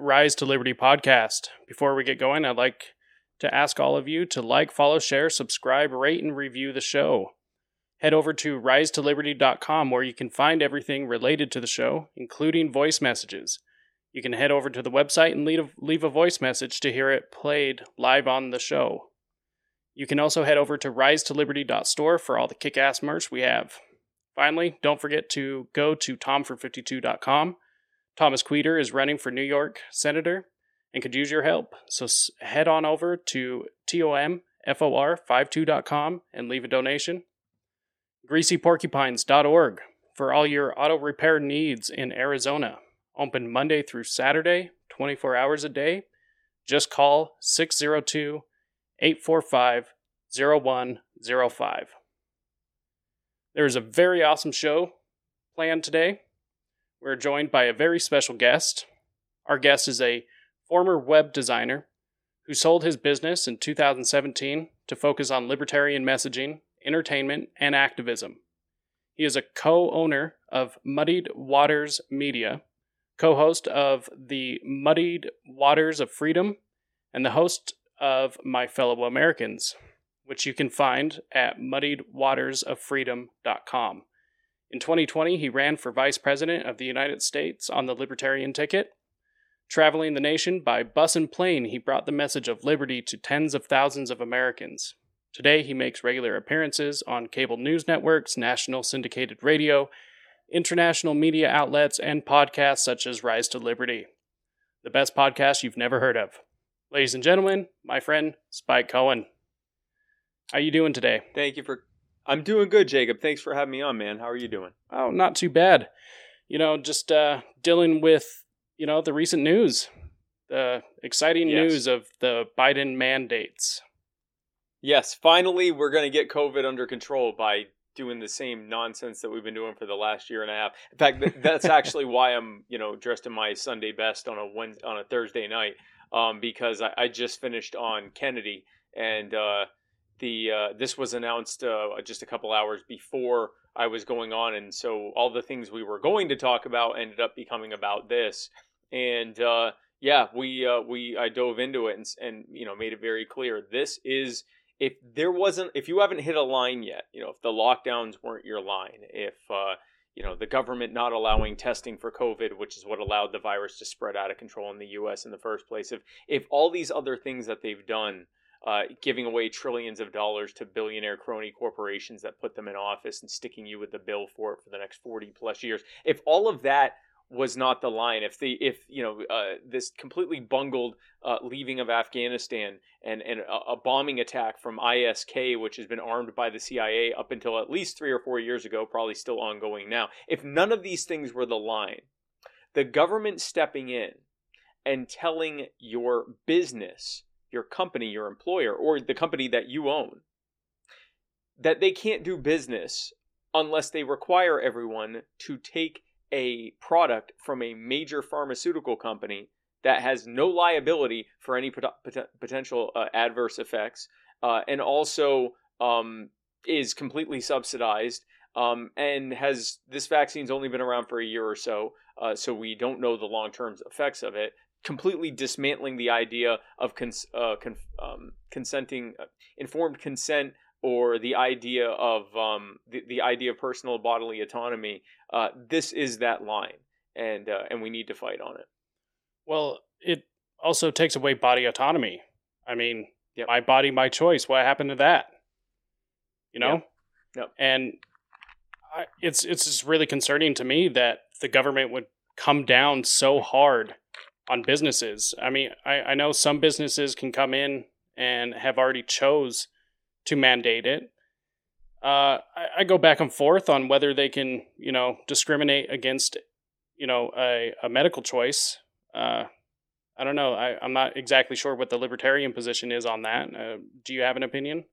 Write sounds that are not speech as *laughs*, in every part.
Rise to Liberty podcast. Before we get going, I'd like to ask all of you to like, follow, share, subscribe, rate, and review the show. Head over to risetoliberty.com where you can find everything related to the show, including voice messages. You can head over to the website and leave a, leave a voice message to hear it played live on the show. You can also head over to risetoliberty.store for all the kick ass merch we have. Finally, don't forget to go to tomfor52.com. Thomas Quiter is running for New York Senator and could use your help. So head on over to tomfor52.com and leave a donation. GreasyPorcupines.org for all your auto repair needs in Arizona. Open Monday through Saturday, 24 hours a day. Just call 602 845 0105. There's a very awesome show planned today. We're joined by a very special guest. Our guest is a former web designer who sold his business in 2017 to focus on libertarian messaging, entertainment, and activism. He is a co owner of Muddied Waters Media, co host of the Muddied Waters of Freedom, and the host of My Fellow Americans, which you can find at muddiedwatersoffreedom.com. In 2020, he ran for Vice President of the United States on the Libertarian ticket. Traveling the nation by bus and plane, he brought the message of liberty to tens of thousands of Americans. Today, he makes regular appearances on cable news networks, national syndicated radio, international media outlets, and podcasts such as Rise to Liberty. The best podcast you've never heard of. Ladies and gentlemen, my friend Spike Cohen. How you doing today? Thank you for I'm doing good, Jacob. Thanks for having me on, man. How are you doing? Oh, not too bad. You know, just uh dealing with, you know, the recent news. The exciting yes. news of the Biden mandates. Yes, finally we're going to get COVID under control by doing the same nonsense that we've been doing for the last year and a half. In fact, that's *laughs* actually why I'm, you know, dressed in my Sunday best on a Wednesday, on a Thursday night, um, because I, I just finished on Kennedy, and uh, the uh, this was announced uh, just a couple hours before I was going on, and so all the things we were going to talk about ended up becoming about this. And uh, yeah, we uh, we I dove into it and, and you know made it very clear this is if there wasn't if you haven't hit a line yet, you know if the lockdowns weren't your line, if uh, you know the government not allowing testing for COVID, which is what allowed the virus to spread out of control in the U.S. in the first place, if if all these other things that they've done uh, giving away trillions of dollars to billionaire crony corporations that put them in office and sticking you with the bill for it for the next 40 plus years. If all of that was not the line, if the if you know uh, this completely bungled uh, leaving of Afghanistan and and a, a, bombing attack from ISK, which has been armed by the CIA up until at least three or four years ago, probably still ongoing now. If none of these things were the line, the government stepping in and telling your business your company, your employer, or the company that you own, that they can't do business unless they require everyone to take a product from a major pharmaceutical company that has no liability for any pot- pot- potential uh, adverse effects uh, and also um, is completely subsidized um, and has this vaccine's only been around for a year or so uh, so we don't know the long-term effects of it completely dismantling the idea of cons- uh, con- um, consenting, uh, informed consent, or the idea of um, the, the idea of personal bodily autonomy. Uh, this is that line, and uh, and we need to fight on it. Well, it also takes away body autonomy. I mean, yep. my body, my choice. What happened to that? You know, yep. Yep. and I, it's it's just really concerning to me that the government would come down so hard on businesses. I mean, I, I know some businesses can come in and have already chose to mandate it. Uh, I, I, go back and forth on whether they can, you know, discriminate against, you know, a, a medical choice. Uh, I don't know. I, I'm not exactly sure what the libertarian position is on that. Uh, do you have an opinion?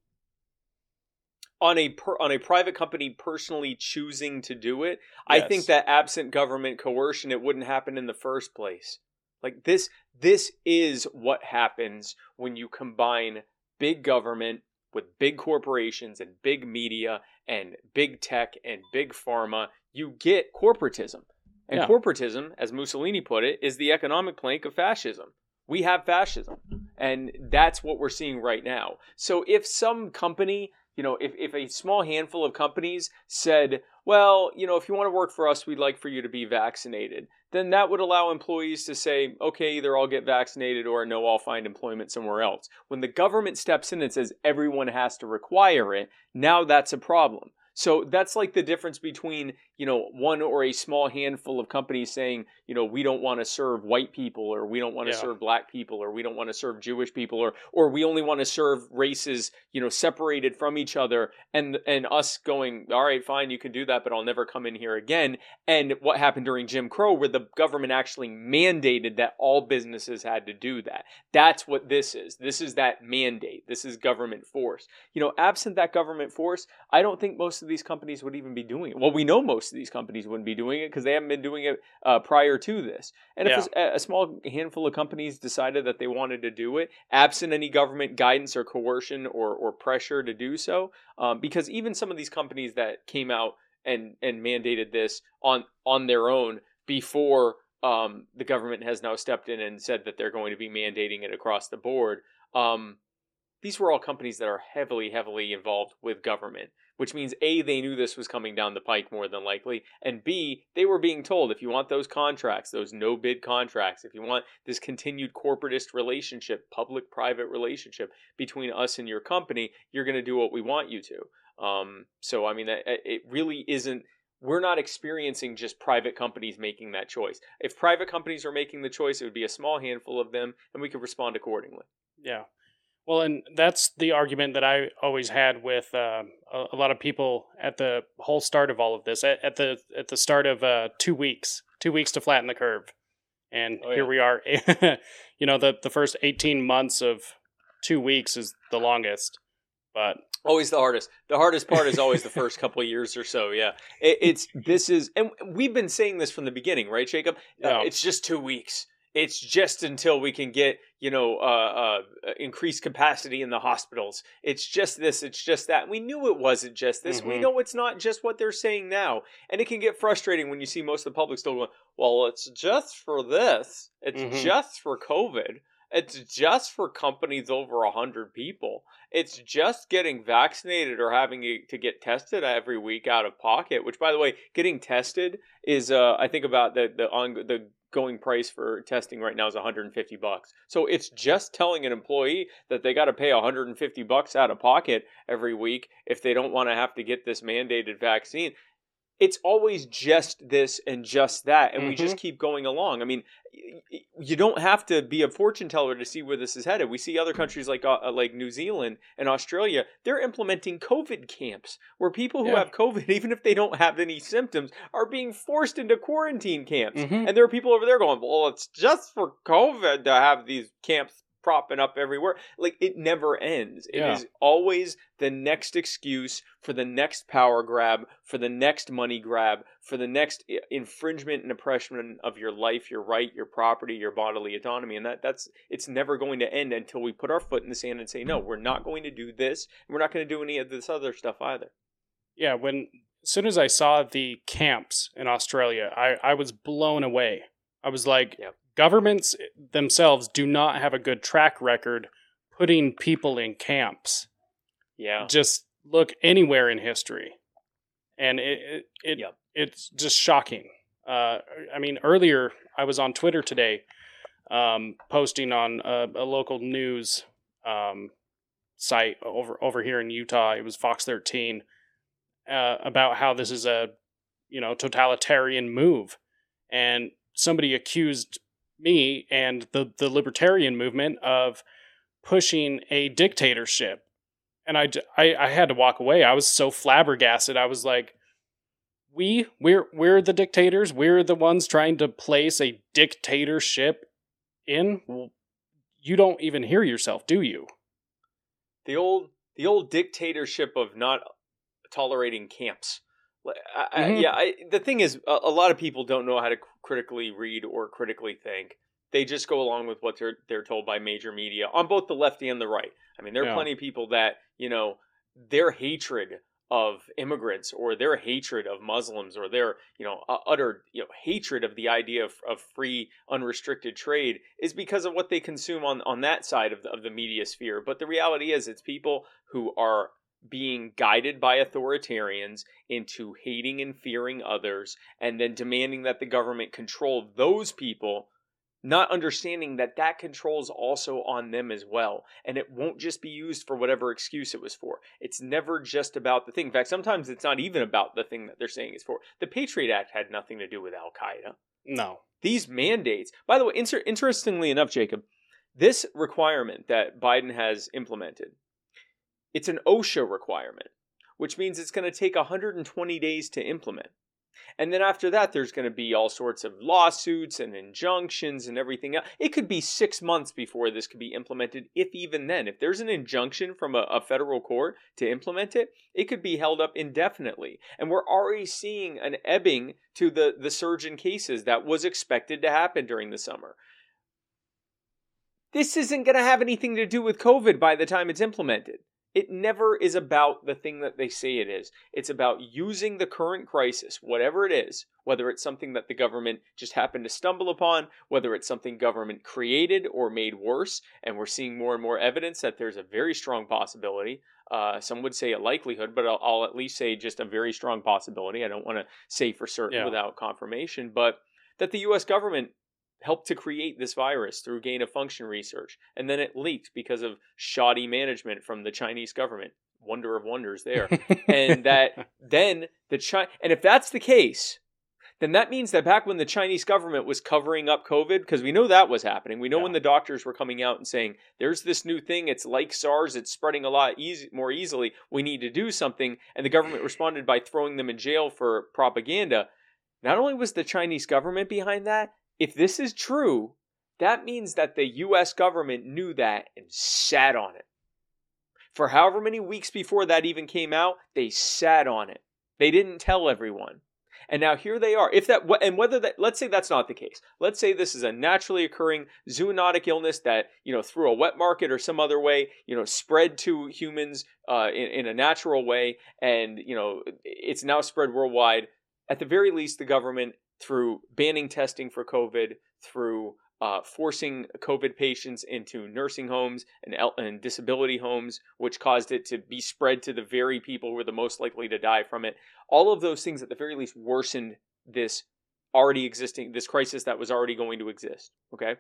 on a per, on a private company personally choosing to do it, yes. I think that absent government coercion, it wouldn't happen in the first place. Like this this is what happens when you combine big government with big corporations and big media and big tech and big pharma. You get corporatism. And Yeah. corporatism, as Mussolini put it, is the economic plank of fascism. We have fascism. And that's what we're seeing right now. So if some company, you know, if, if a small handful of companies said, well, you know, if you want to work for us, we'd like for you to be vaccinated, then that would allow employees to say, okay, either I'll get vaccinated or no, I'll find employment somewhere else. When the government steps in and says everyone has to require it, now that's a problem. So that's like the difference between, you know, one or a small handful of companies saying, you know, we don't want to serve white people or we don't want to Yeah. serve black people or we don't want to serve Jewish people or or we only want to serve races, you know, separated from each other and and us going, all right, fine, you can do that, but I'll never come in here again. And what happened during Jim Crow where the government actually mandated that all businesses had to do that. That's what this is. This is that mandate. This is government force. You know, absent that government force, I don't think most of these companies would even be doing it. Well, we know most of these companies wouldn't be doing it because they haven't been doing it uh, prior to this. And if a, a small handful of companies decided that they wanted to do it, absent any government guidance or coercion or, or pressure to do so, um, because even some of these companies that came out and, and mandated this on on their own before um, the government has now stepped in and said that they're going to be mandating it across the board. Um, these were all companies that are heavily, heavily involved with government, which means A, they knew this was coming down the pike more than likely, and B, they were being told if you want those contracts, those no bid contracts, if you want this continued corporatist relationship, public private relationship between us and your company, you're going to do what we want you to. Um, so, I mean, it it really isn't we're not experiencing just private companies making that choice. If private companies are making the choice, it would be a small handful of them, and we could respond accordingly. Yeah. Well, and that's the argument that I always had with uh, a, a lot of people at the whole start of all of this. At, at the at the start of uh, two weeks, two weeks to flatten the curve, and Oh, here we are. *laughs* you know, the the first eighteen months of two weeks is the longest, but Always the hardest. The hardest part is always the first couple of years or so. Yeah, it, it's this is, and we've been saying this from the beginning, right, Jacob? Uh, Yeah. it's just two weeks. It's just until we can get you know uh, uh, increased capacity in the hospitals. It's just this. It's just that. We knew it wasn't just this. We Mhm. know it's not just what they're saying now, and it can get frustrating when you see most of the public still going, "Well, it's just for this. It's Mhm. just for COVID." It's just for companies over a hundred people. It's just getting vaccinated or having to get tested every week out of pocket. Which, by the way, getting tested is uh, I think about the the on the going price for testing right now is 150 bucks. So it's just telling an employee that they got to pay 150 bucks out of pocket every week if they don't want to have to get this mandated vaccine. It's always just this and just that, and we just keep going along. I mean, you don't have to be a fortune teller to see where this is headed. We see other countries like uh, like New Zealand and Australia; they're implementing COVID camps where people who Yeah. have COVID, *laughs* even if they don't have any symptoms, are being forced into quarantine camps. Mhm. And there are people over there going, "Well, it's just for COVID to have these camps propping up everywhere." Like it never ends. It is Yeah. always the next excuse for the next power grab, for the next money grab, for the next infringement and oppression of your life, your right, your property, your bodily autonomy, and that that's it's never going to end until we put our foot in the sand and say, "No, we're not going to do this. And we're not going to do any of this other stuff either." yeah, when as soon as I saw the camps in Australia, I I was blown away. I was like, Yep. Governments themselves do not have a good track record putting people in camps. Yeah. just look anywhere in history and it it, it Yep. it's just shocking uh, i mean earlier i was on twitter today um, posting on a, a local news um, site over over here in utah it was fox 13 uh, about how this is a you know totalitarian move and somebody accused me and the the libertarian movement of pushing a dictatorship and I I had to walk away. I was so flabbergasted. I was like, "We, we're, we're the dictators. We're the ones trying to place a dictatorship in. You don't even hear yourself, do you? the old the old dictatorship of not tolerating camps. I, I- Mhm. yeah, I, the thing is, a, a lot of people don't know how to critically read or critically think. They just go along with what they're they're told by major media on both the left and the right. I mean, there are Yeah. plenty of people that you know their hatred of immigrants or their hatred of Muslims or their you know uh, utter you know hatred of the idea of, of free unrestricted trade is because of what they consume on on that side of the, of the media sphere but the reality is it's people who are being guided by authoritarians into hating and fearing others and then demanding that the government control those people not understanding that that control is also on them as well. And it won't just be used for whatever excuse it was for. It's never just about the thing. In fact sometimes it's not even about the thing that they're saying it's for. The patriot act had nothing to do with al-qaeda. No. These mandates by the way inter- interestingly enough jacob this requirement that biden has implemented it's an osha requirement which means it's going to take 120 days to implement and then after that, there's going to be all sorts of lawsuits and injunctions and everything else. It could be six months before this could be implemented, if even then. If there's an injunction from a, a federal court to implement it, it could be held up indefinitely. And we're already seeing an ebbing to the, the surge in cases that was expected to happen during the summer. This isn't going to have anything to do with COVID by the time it's implemented. It never is about the thing that they say it is. It's about using the current crisis, whatever it is, whether it's something that the government just happened to stumble upon, whether it's something government created or made worse, and we're seeing more and more evidence that there's a very strong possibility. Uh, some would say a likelihood, but I'll, I'll, at least say just a very strong possibility. I don't want to say for certain yeah. without confirmation, but that the U.S. government helped to create this virus through gain of function research, and then it leaked because of shoddy management from the Chinese government. Wonder of wonders there. *laughs* and that then the China and if that's the case, then that means that back when the Chinese government was covering up COVID, because we know that was happening, we know yeah. when the doctors were coming out and saying, there's this new thing, it's like SARS, it's spreading a lot easy, more easily, we need to do something, and the government responded by throwing them in jail for propaganda. Not only was the Chinese government behind that, if this is true, that means that the US government knew that and sat on it. For however many weeks before that even came out, they sat on it. They didn't tell everyone. And now here they are. If that and whether that let's say that's not the case. Let's say this is a naturally occurring zoonotic illness that, you know, through a wet market or some other way, you know, spread to humans uh, in, in a natural way and, you know, it's now spread worldwide. At the very least the government through banning testing for COVID, through uh, forcing COVID patients into nursing homes and, and disability homes, which caused it to be spread to the very people who were the most likely to die from it. All of those things, at the very least, worsened this already existing, this crisis that was already going to exist. Okay.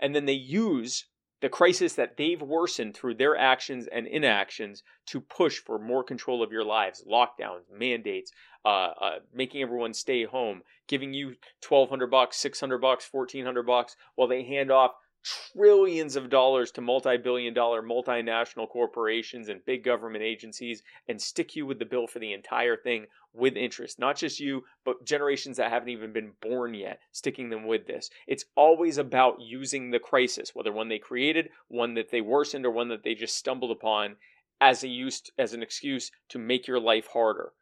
And then they use the crisis that they've worsened through their actions and inactions to push for more control of your lives, lockdowns, mandates, uh, uh, making everyone stay home, giving you twelve hundred bucks, six hundred bucks, fourteen hundred bucks, while they hand off trillions of dollars to multi-billion dollar multinational corporations and big government agencies and stick you with the bill for the entire thing with interest. Not just you but generations that haven't even been born yet sticking them with this. It's always about using the crisis whether one they created one that they worsened or one that they just stumbled upon as a use as an excuse to make your life harder.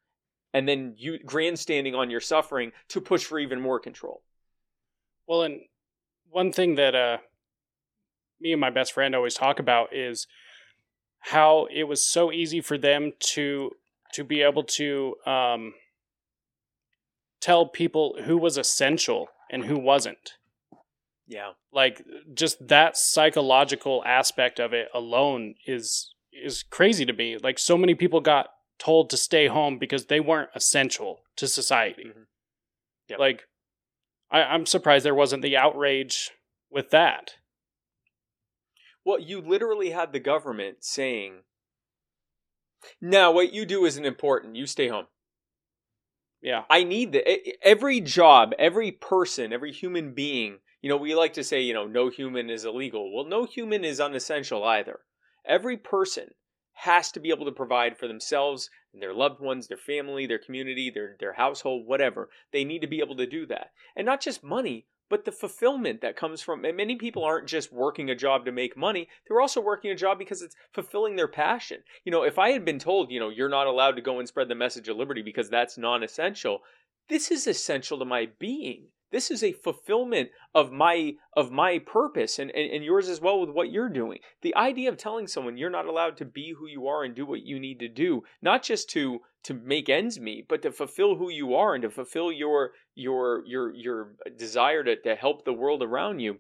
And then you grandstanding on your suffering to push for even more control. Well and one thing that uh me and my best friend always talk about is how it was so easy for them to to be able to um, tell people who was essential and who wasn't. Yeah. Like just that psychological aspect of it alone is is crazy to me. Like so many people got told to stay home because they weren't essential to society. Mm-hmm. Yep. Like I, I'm surprised there wasn't the outrage with that. Well, you literally had the government saying, "Now, what you do isn't important. You stay home." Yeah. I need the every job, every person, every human being. You know, we like to say, you know, no human is illegal. Well, no human is unessential either. Every person has to be able to provide for themselves and their loved ones, their family, their community, their their household, whatever. They need to be able to do that. And not just money, but the fulfillment that comes from and many people aren't just working a job to make money they're also working a job because it's fulfilling their passion. You know if i had been told you know you're not allowed to go and spread the message of liberty because that's non-essential this is essential to my being this is a fulfillment of my of my purpose and, and, and yours as well with what you're doing the idea of telling someone you're not allowed to be who you are and do what you need to do not just to to make ends meet but to fulfill who you are and to fulfill your your your your desire to, to help the world around you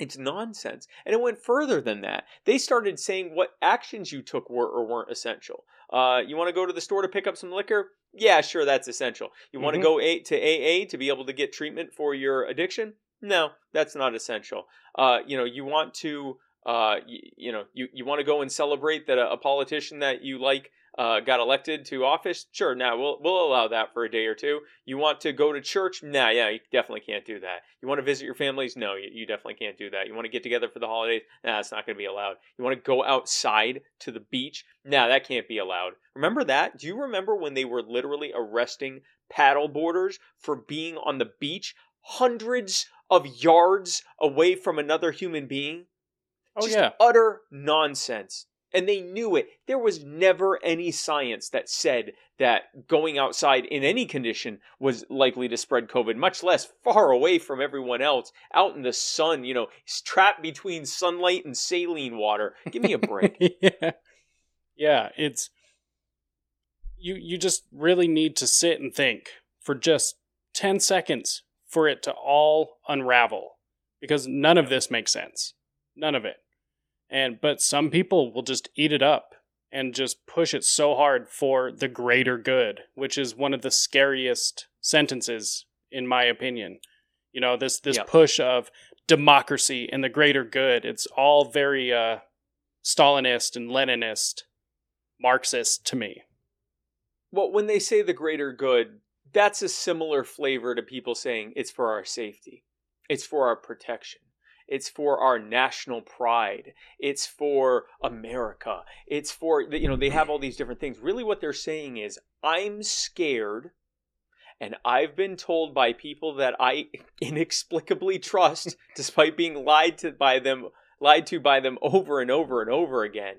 it's nonsense. And it went further than that. They started saying what actions you took were or weren't essential. Uh, you want to go to the store to pick up some liquor? Yeah, sure, that's essential. You want to go a- to AA to be able to get treatment for your addiction? No, that's not essential. Uh, you know, you want to, uh, you, you know, you, you want to go and celebrate that a, a politician that you like uh, got elected to office? Sure, now we'll we'll allow that for a day or two. You want to go to church? Nah, yeah, you definitely can't do that. You want to visit your families? No, you, you definitely can't do that. You want to get together for the holidays? Nah, it's not going to be allowed. You want to go outside to the beach? Nah, that can't be allowed. Remember that? Do you remember when they were literally arresting paddle boarders for being on the beach hundreds of yards away from another human being? Oh Just yeah. utter nonsense. And they knew it. There was never any science that said that going outside in any condition was likely to spread COVID, much less far away from everyone else, out in the sun, you know, trapped between sunlight and saline water. Give me a break. *laughs* yeah. Yeah, it's you you just really need to sit and think for just 10 seconds for it to all unravel because none of this makes sense. None of it. And but some people will just eat it up and just push it so hard for the greater good, which is one of the scariest sentences in my opinion. You know, this this Yep. push of democracy and the greater good. It's all very uh Stalinist and Leninist, Marxist to me. well, when they say the greater good, that's a similar flavor to people saying it's for our safety, it's for our protection. It's for our national pride. It's for America. It's for, you know, they have all these different things. Really, what they're saying is, I'm scared, and I've been told by people that I *laughs* inexplicably trust, *laughs* despite being lied to by them, lied to by them over and over and over again,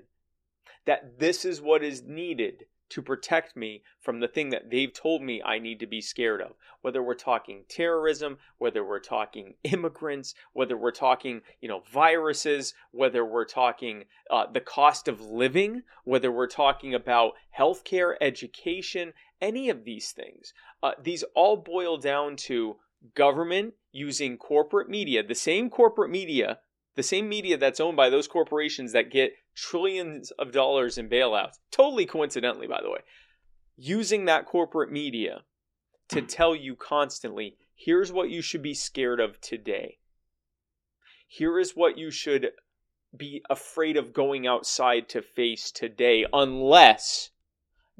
that this is what is needed to protect me from the thing that they've told me I need to be scared of. Whether we're talking terrorism, whether we're talking *laughs* immigrants, whether we're talking, you know, viruses, whether we're talking uh, the cost of living, whether we're talking about healthcare, education, any of these things. Uh, these all boil down to government using corporate media, the same corporate media, the same media that's owned by those corporations that get trillions of dollars in bailouts, totally coincidentally, by the way, using that corporate media to hmm. tell you constantly here's what you should be scared of today. Here is what you should be afraid of going outside to face today, unless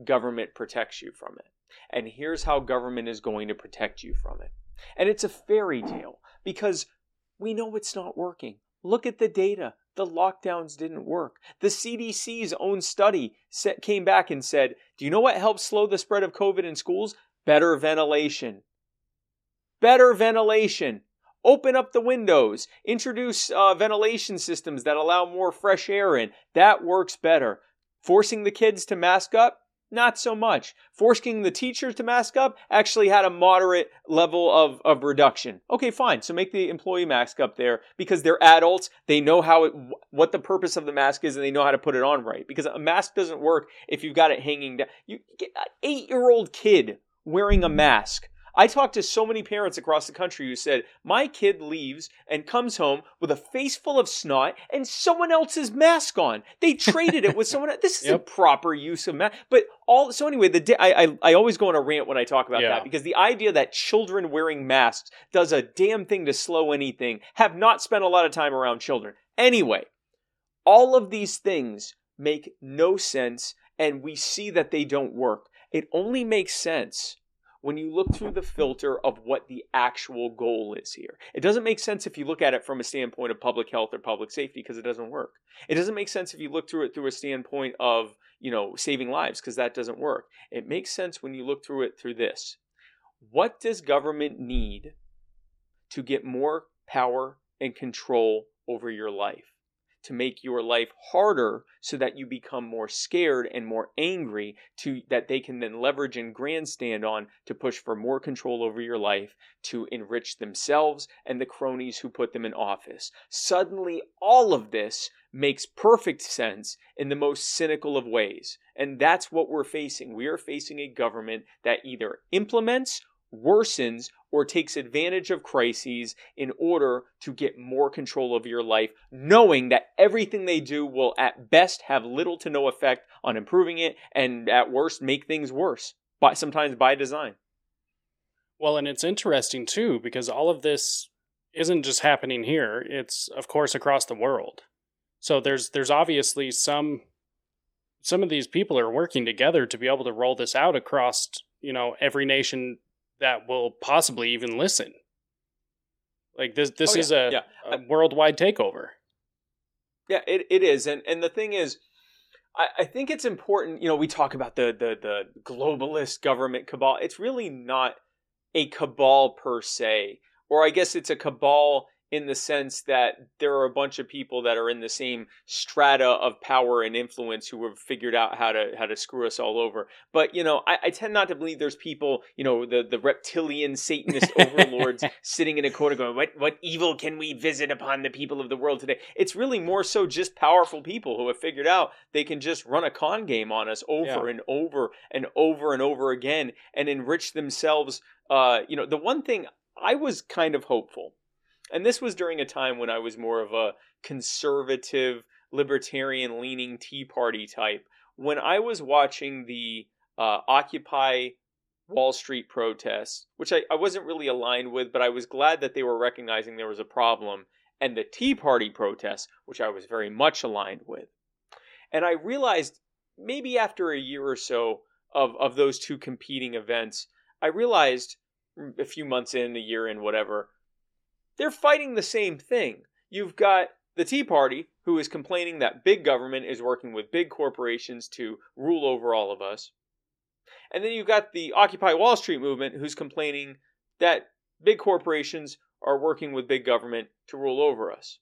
government protects you from it. And here's how government is going to protect you from it. And it's a fairy tale because we know it's not working. Look at the data. The lockdowns didn't work. The CDC's own study set, came back and said, Do you know what helps slow the spread of COVID in schools? Better ventilation. Better ventilation. Open up the windows. Introduce uh, ventilation systems that allow more fresh air in. That works better. Forcing the kids to mask up? Not so much. Forcing the teachers to mask up actually had a moderate level of, of reduction. Okay, fine. So make the employee mask up there because they're adults. They know how it, what the purpose of the mask is and they know how to put it on right. Because a mask doesn't work if you've got it hanging down. You get an eight year old kid wearing a mask. I talked to so many parents across the country who said, My kid leaves and comes home with a face full of snot and someone else's mask on. They traded it with *laughs* someone else. This is a proper use of mask. But all so anyway, the di- I, I I always go on a rant when I talk about Yeah. that because the idea that children wearing masks does a damn thing to slow anything have not spent a lot of time around children. Anyway, all of these things make no sense and we see that they don't work. It only makes sense when you look through the filter of what the actual goal is here. It doesn't make sense if you look at it from a standpoint of public health or public safety because it doesn't work. It doesn't make sense if you look through it through a standpoint of, you know, saving lives because that doesn't work. It makes sense when you look through it through this. What does government need to get more power and control over your life? To make your life harder so that you become more scared and more angry to that they can then leverage and grandstand on to push for more control over your life to enrich themselves and the cronies who put them in office. Suddenly all of this makes perfect sense in the most cynical of ways. And that's what we're facing. We are facing a government that either implements worsens or takes advantage of crises in order to get more control of your life, knowing that everything they do will at best have little to no effect on improving it and at worst make things worse, by, sometimes by design. Well, and it's interesting too because all of this isn't just happening here, it's of course across the world. So there's there's obviously some some of these people are working together to be able to roll this out across, you know, every nation that will possibly even listen. Like this, this oh, yeah, is a, yeah. a, worldwide takeover. Yeah, it, it is, and and the thing is, I, I think it's important. You know, we talk about the the the globalist government cabal. It's really not a cabal per se, or I guess it's a cabal in the sense that there are a bunch of people that are in the same strata of power and influence who have figured out how to how to screw us all over. But you know, I, I tend not to believe there's people, you know, the the reptilian Satanist *laughs* overlords sitting in a corner going, "What what evil can we visit upon the people of the world today?" It's really more so just powerful people who have figured out they can just run a con game on us over yeah. and over and over and over again and enrich themselves. Uh, you know, the one thing I was kind of hopeful and this was during a time when I was more of a conservative, libertarian leaning Tea Party type. When I was watching the uh, Occupy Wall Street protests, which I, I wasn't really aligned with, but I was glad that they were recognizing there was a problem, and the Tea Party protests, which I was very much aligned with. And I realized maybe after a year or so of, of those two competing events, I realized mm, a few months in, a year in, whatever, they're fighting the same thing. You've got the Tea Party, who is complaining that big government is working with big corporations to rule over all of us. And then you've got the Occupy Wall Street movement, who's complaining that big corporations are working with big government to rule over us.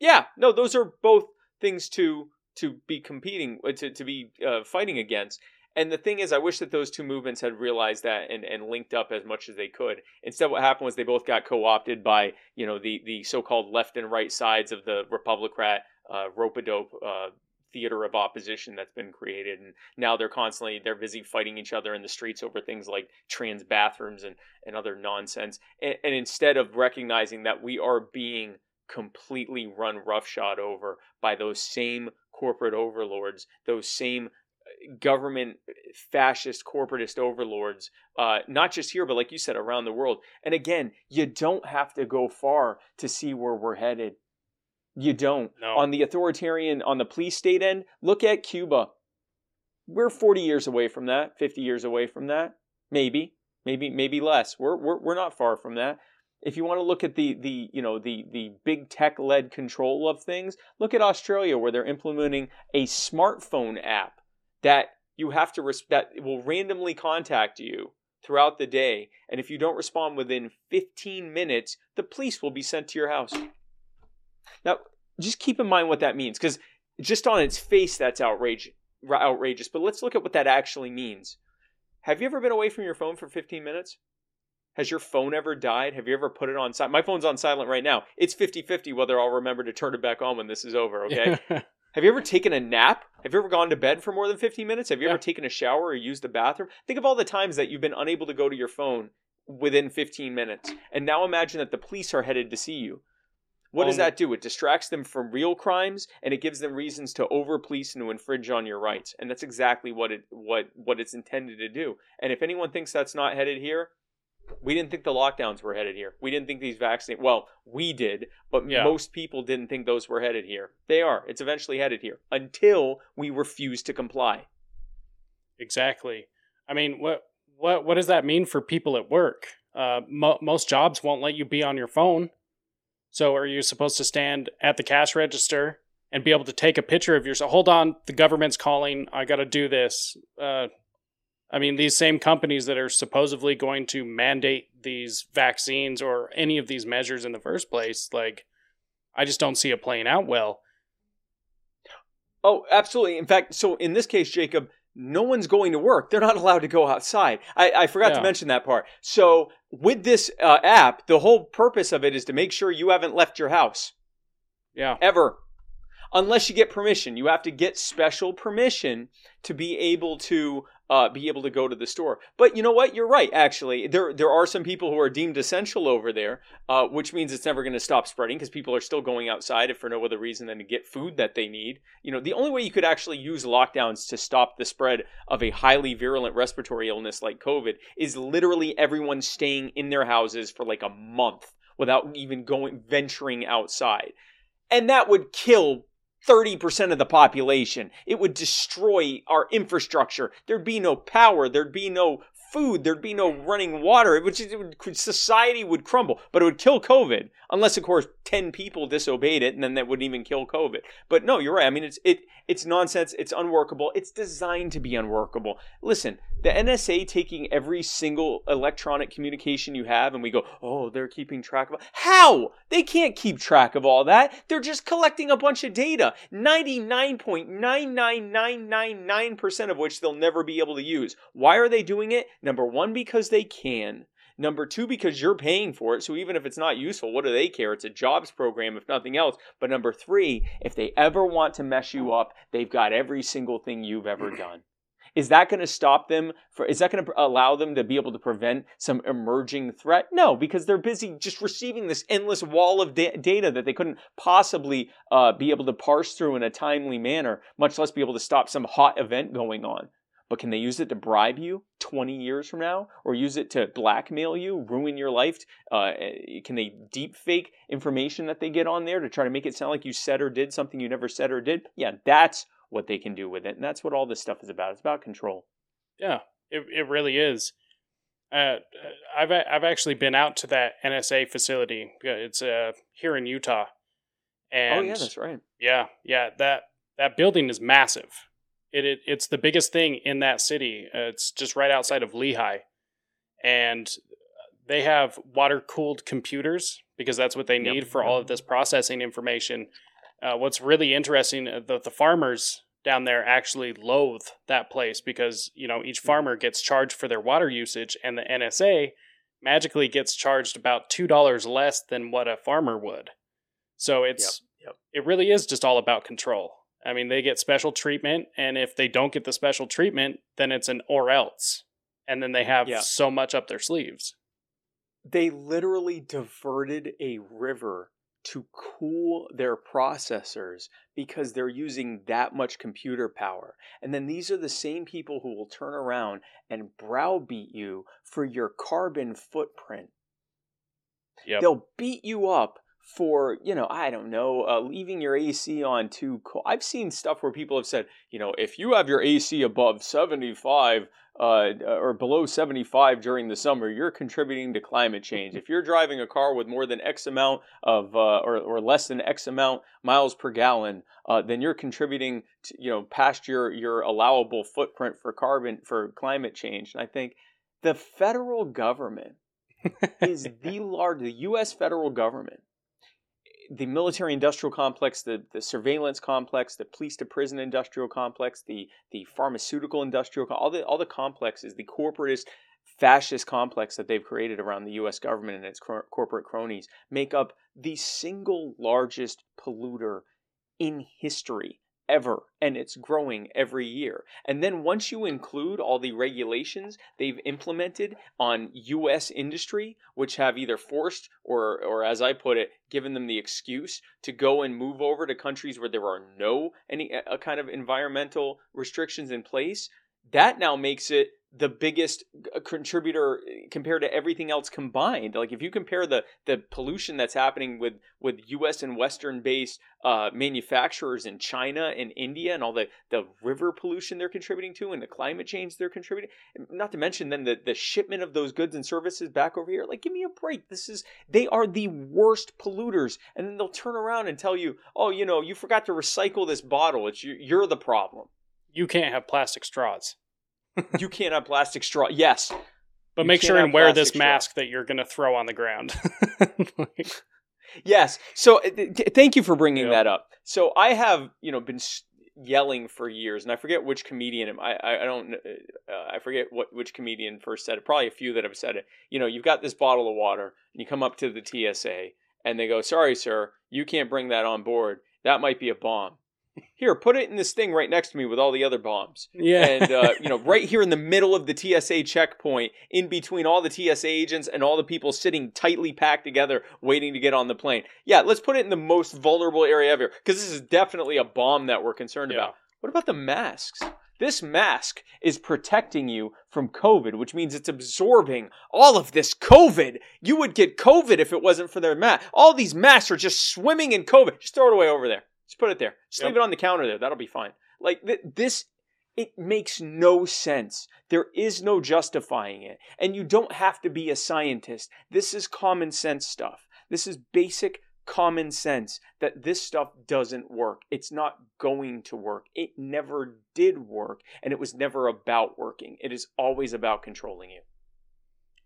Yeah, no, those are both things to to be competing to to be uh, fighting against. And the thing is, I wish that those two movements had realized that and, and linked up as much as they could. Instead, what happened was they both got co-opted by you know the the so-called left and right sides of the Republicrat uh, rope-a-dope uh, theater of opposition that's been created, and now they're constantly they're busy fighting each other in the streets over things like trans bathrooms and and other nonsense. And, and instead of recognizing that we are being completely run roughshod over by those same corporate overlords, those same government fascist corporatist overlords uh, not just here but like you said around the world. And again you don't have to go far to see where we're headed. You don't. No. on the authoritarian on the police state end look at cuba. We're 40 years away from that 50 years away from that. Maybe maybe maybe less. We're we're, we're not far from that. If you want to look at the the you know the the big tech led control of things look at australia where they're implementing a smartphone app that you have to res- that will randomly contact you throughout the day. And if you don't respond within 15 minutes the police will be sent to your house. Now just keep in mind what that means because just on its face that's outrageous outrageous. But let's look at what that actually means. Have you ever been away from your phone for 15 minutes? Has your phone ever died? Have you ever put it on silent my phone's on silent right now. It's 50-50 whether i'll remember to turn it back on when this is over okay *laughs* Have you ever taken a nap? Have you ever gone to bed for more than 15 minutes? Have you yeah. ever taken a shower or used a bathroom? Think of all the times that you've been unable to go to your phone within 15 minutes. And now imagine that the police are headed to see you. What does um, that do? It distracts them from real crimes and it gives them reasons to over police and to infringe on your rights. And that's exactly what it what what it's intended to do. And if anyone thinks that's not headed here, we didn't think the lockdowns were headed here. We didn't think these vaccine. Well, we did, but yeah. most people didn't think those were headed here. They are. It's eventually headed here until we refuse to comply. Exactly. I mean, what what what does that mean for people at work? Uh, mo- most jobs won't let you be on your phone. So, are you supposed to stand at the cash register and be able to take a picture of yourself? Hold on, the government's calling. I got to do this. Uh, I mean, these same companies that are supposedly going to mandate these vaccines or any of these measures in the first place, like, I just don't see it playing out well. Oh, absolutely. In fact, so in this case, Jacob, no one's going to work. They're not allowed to go outside. I, I forgot Yeah. to mention that part. So with this uh, app, the whole purpose of it is to make sure you haven't left your house Yeah. ever. Unless you get permission, you have to get special permission to be able to uh, be able to go to the store. But you know what? You're right. Actually, there there are some people who are deemed essential over there, uh, which means it's never going to stop spreading because people are still going outside if for no other reason than to get food that they need. You know, the only way you could actually use lockdowns to stop the spread of a highly virulent respiratory illness like COVID is literally everyone staying in their houses for like a month without even going venturing outside and that would kill 30% of the population. It would destroy our infrastructure. There'd be no power. There'd be no food. There'd be no running water. It would, it would, society would crumble, but it would kill COVID. Unless, of course, 10 people disobeyed it, and then that wouldn't even kill COVID. But no, you're right. I mean, it's, it, it's nonsense. It's unworkable. It's designed to be unworkable. Listen, the NSA taking every single electronic communication you have, and we go, oh, they're keeping track of How? They can't keep track of all that. They're just collecting a bunch of data, 99.99999% of which they'll never be able to use. Why are they doing it? Number one, because they can. Number two, because you're paying for it. So even if it's not useful, what do they care? It's a jobs program, if nothing else. But number three, if they ever want to mess you up, they've got every single thing you've ever *clears throat* done. Is that going to stop them? For, is that going to allow them to be able to prevent some emerging threat? No, because they're busy just receiving this endless wall of da- data that they couldn't possibly uh, be able to parse through in a timely manner, much less be able to stop some hot event going on. But can they use it to bribe you 20 years from now? Or use it to blackmail you, ruin your life? Uh, can they deep fake information that they get on there to try to make it sound like you said or did something you never said or did? Yeah, that's what they can do with it. And that's what all this stuff is about. It's about control. Yeah, it, it really is. Uh, I've I've actually been out to that NSA facility. It's uh, here in Utah. And oh yeah, that's right. Yeah, yeah that that building is massive. It, it it's the biggest thing in that city. Uh, it's just right outside of Lehi, and they have water cooled computers because that's what they need Yep. for all of this processing information. Uh, what's really interesting, uh, the, the farmers down there actually loathe that place because you know each farmer gets charged for their water usage, and the NSA magically gets charged about two dollars less than what a farmer would. So it's Yep. it really is just all about control. I mean, they get special treatment, and if they don't get the special treatment, then it's an or else, and then they have Yeah. so much up their sleeves. They literally diverted a river to cool their processors because they're using that much computer power. And then these are the same people who will turn around and browbeat you for your carbon footprint. Yep. They'll beat you up for, you know, I don't know, uh, leaving your AC on too cold. I've seen stuff where people have said, you know, if you have your AC above 75 uh, or below 75 during the summer, you're contributing to climate change. *laughs* if you're driving a car with more than X amount of, uh, or, or less than X amount miles per gallon, uh, then you're contributing, to, you know, past your, your allowable footprint for carbon, for climate change. And I think the federal government is *laughs* the large, the U.S. federal government, the military industrial complex, the, the surveillance complex, the police to prison industrial complex, the the pharmaceutical industrial, all the all the complexes, the corporatist fascist complex that they've created around the U.S. government and its cor- corporate cronies make up the single largest polluter in history ever and it's growing every year. And then once you include all the regulations they've implemented on US industry which have either forced or or as I put it given them the excuse to go and move over to countries where there are no any a kind of environmental restrictions in place that now makes it the biggest uh, contributor compared to everything else combined. Like if you compare the the pollution that's happening with with U.S. and Western based uh, manufacturers in China and India, and all the the river pollution they're contributing to, and the climate change they're contributing, not to mention then the the shipment of those goods and services back over here. Like give me a break. This is they are the worst polluters, and then they'll turn around and tell you, oh, you know, you forgot to recycle this bottle. It's you're the problem. You can't have plastic straws. You can't have plastic straw. Yes, But You make sure and wear this straw. mask that you're going to throw on the ground. *laughs* Yes. So uh, th- th- thank you for bringing Yeah. that up. So I have, you know, been s- yelling for years, and I forget which comedian. I I, I don't. Uh, I forget what which comedian first said it. Probably a few that have said it. You know, you've got this bottle of water, and you come up to the TSA, and they go, "Sorry, sir, you can't bring that on board. That might be a bomb." Here, put it in this thing right next to me with all the other bombs. Yeah. And, uh, you know, *laughs* right here in the middle of the TSA checkpoint, in between all the TSA agents and all the people sitting tightly packed together waiting to get on the plane. Yeah, let's put it in the most vulnerable area ever because this is definitely a bomb that we're concerned Yeah. about. What about the masks? This mask is protecting you from COVID, which means it's absorbing all of this COVID. You would get COVID if it wasn't for their mask. All these masks are just swimming in COVID. Just throw it away over there. Just put it there. Just Yep. leave it on the counter there. That'll be fine. Like th- this, it makes no sense. There is no justifying it. And you don't have to be a scientist. This is common sense stuff. This is basic common sense that this stuff doesn't work. It's not going to work. It never did work. And it was never about working. It is always about controlling you.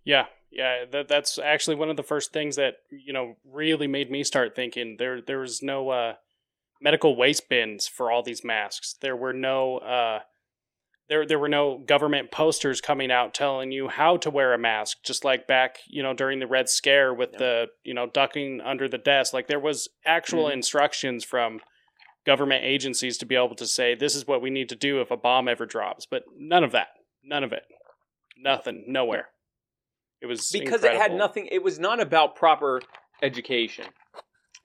Yeah, yeah, that that's actually one of the first things that you know really made me start thinking. There there was no uh, medical waste bins for all these masks. There were no uh, there there were no government posters coming out telling you how to wear a mask. Just like back you know during the Red Scare with Yeah. the you know ducking under the desk. Like there was actual Mhm. instructions from government agencies to be able to say this is what we need to do if a bomb ever drops. But none of that. None of it. Nothing. Nowhere. It was because it had nothing it was not about proper education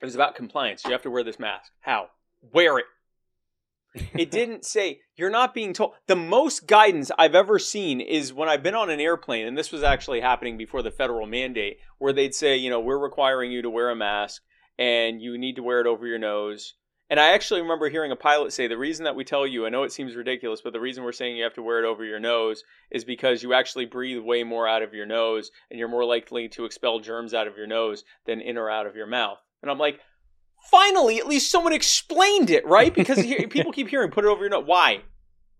it was about compliance. You have to wear this mask. How? Wear it. It *laughs* didn't say you're not being told. The most guidance i've ever seen is when i've been on an airplane and this was actually happening before the federal mandate where they'd say you know we're requiring you to wear a mask and you need to wear it over your nose. And i actually remember hearing a pilot say the reason that we tell you i know it seems ridiculous but the reason we're saying you have to wear it over your nose is because you actually breathe way more out of your nose and you're more likely to expel germs out of your nose than in or out of your mouth. And I'm like, finally, at least someone explained it, right? Because *laughs* people keep hearing put it over your nose. Why?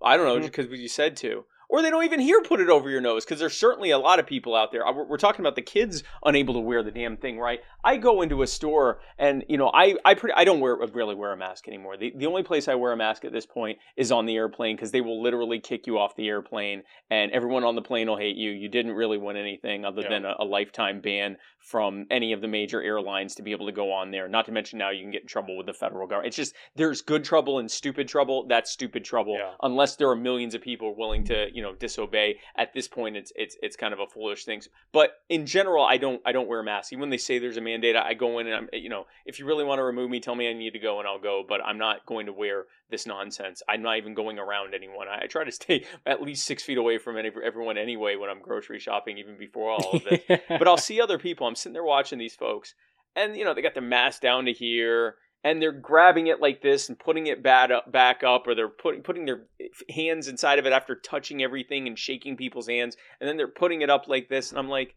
I don't know, mm. just because you said to. Or they don't even hear put it over your nose because there's certainly a lot of people out there. Uh, We're we're talking about the kids unable to wear the damn thing, right? I go into a store and you know I I pretty I don't wear really wear a mask anymore. The the only place I wear a mask at this point is on the airplane because they will literally kick you off the airplane and everyone on the plane will hate you. You didn't really win anything other Yeah. than a, a lifetime ban from any of the major airlines to be able to go on there. Not to mention now you can get in trouble with the federal government. It's just there's good trouble and stupid trouble. That's stupid trouble. Yeah. Unless there are millions of people willing to you know disobey. At this point, it's it's it's kind of a foolish thing. But in general, I don't I don't wear masks. Even when they say there's a mandate, I go in and I'm you know if you really want to remove me, tell me I need to go and I'll go. But I'm not going to wear this nonsense. I'm not even going around anyone. I, I try to *laughs* stay at least six feet away from any, everyone anyway when I'm grocery shopping, even before all of this *laughs* but I'll see other people. I'm sitting there watching these folks, and you know they got their mask down to here, and they're grabbing it like this and putting it bad up, back up, or they're putting putting their hands inside of it after touching everything and shaking people's hands, and then they're putting it up like this, and I'm like,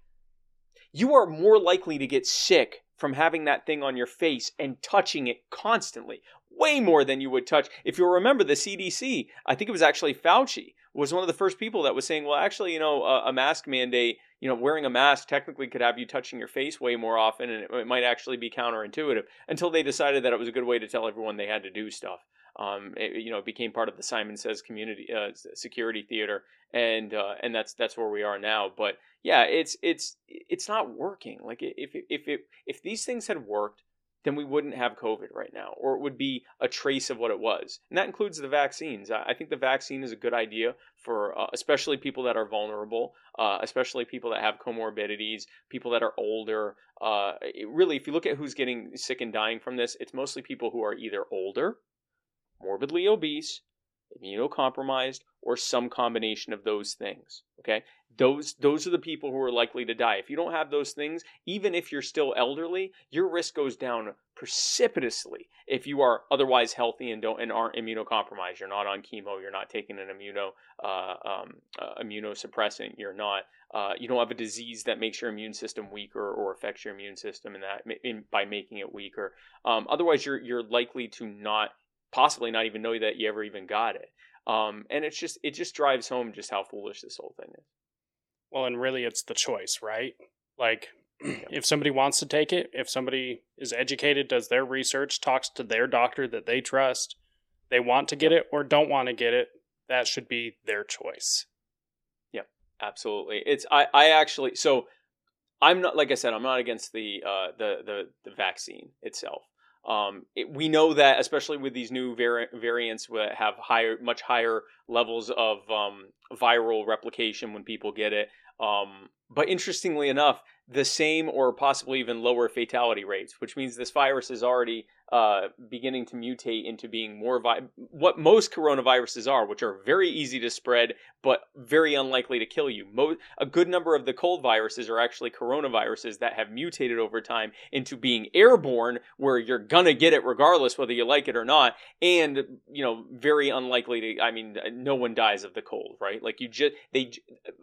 you are more likely to get sick from having that thing on your face and touching it constantly way more than you would touch. If you'll remember the cdc i think it was actually fauci was one of the first people that was saying well actually you know a, a mask mandate you know wearing a mask technically could have you touching your face way more often and it, it might actually be counterintuitive until they decided that it was a good way to tell everyone they had to do stuff um, it, you know, it became part of the Simon Says community uh, security theater, and uh, and that's that's where we are now. But yeah, it's it's it's not working. Like if if it if these things had worked, then we wouldn't have COVID right now, or it would be a trace of what it was, and that includes the vaccines. I think the vaccine is a good idea for uh, especially people that are vulnerable, uh, especially people that have comorbidities, people that are older. Uh, really, if you look at who's getting sick and dying from this, it's mostly people who are either older, morbidly obese, immunocompromised, or some combination of those things. Okay, those those are the people who are likely to die. If you don't have those things, even if you're still elderly, your risk goes down precipitously. If you are otherwise healthy and don't and aren't immunocompromised, you're not on chemo, you're not taking an immuno uh, um, uh, immunosuppressant, you're not uh, you don't have a disease that makes your immune system weaker or affects your immune system in that in, by making it weaker. Um, otherwise, you're you're likely to not possibly not even know that you ever even got it. Um, and it's just it just drives home just how foolish this whole thing is. Well, and really, it's the choice, right? Like, *clears throat* if somebody wants to take it, if somebody is educated, does their research, talks to their doctor that they trust, they want to get it or don't want to get it, that should be their choice. Yep, absolutely. It's I I actually so I'm not like I said I'm not against the uh the the the vaccine itself. Um, it, we know that especially with these new vari- variants that have higher, much higher levels of um, viral replication when people get it. Um, but interestingly enough, the same or possibly even lower fatality rates, which means this virus is already uh, beginning to mutate into being more vi- what most coronaviruses are, which are very easy to spread but very unlikely to kill you. Mo- a good number of the cold viruses are actually coronaviruses that have mutated over time into being airborne, where you're gonna get it regardless whether you like it or not, and you know very unlikely to. I mean, no one dies of the cold, right? Like you just they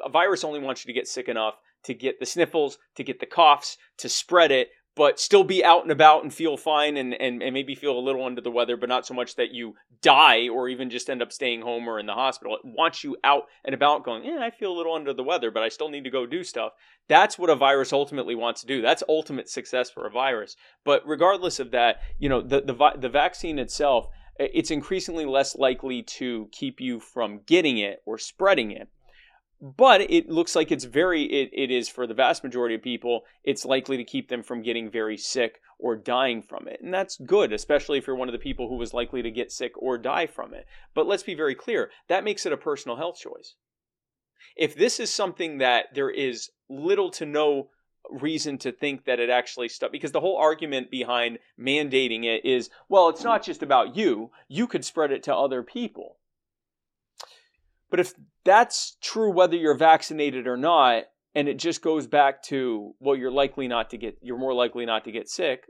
a virus only wants you to get sick enough to get the sniffles, to get the coughs, to spread it, but still be out and about and feel fine and, and, and maybe feel a little under the weather, but not so much that you die or even just end up staying home or in the hospital. It wants you out and about going, yeah, I feel a little under the weather, but I still need to go do stuff. That's what a virus ultimately wants to do. That's ultimate success for a virus. But regardless of that, you know, the, the, the vaccine itself, it's increasingly less likely to keep you from getting it or spreading it but it looks like it's very it, it is for the vast majority of people it's likely to keep them from getting very sick or dying from it. And that's good especially if you're one of the people who was likely to get sick or die from it. But let's be very clear that makes it a personal health choice. If this is something that there is little to no reason to think that it actually stuck because the whole argument behind mandating it is well it's not just about you you could spread it to other people but if that's true whether you're vaccinated or not, and it just goes back to, well, you're likely not to get, you're more likely not to get sick.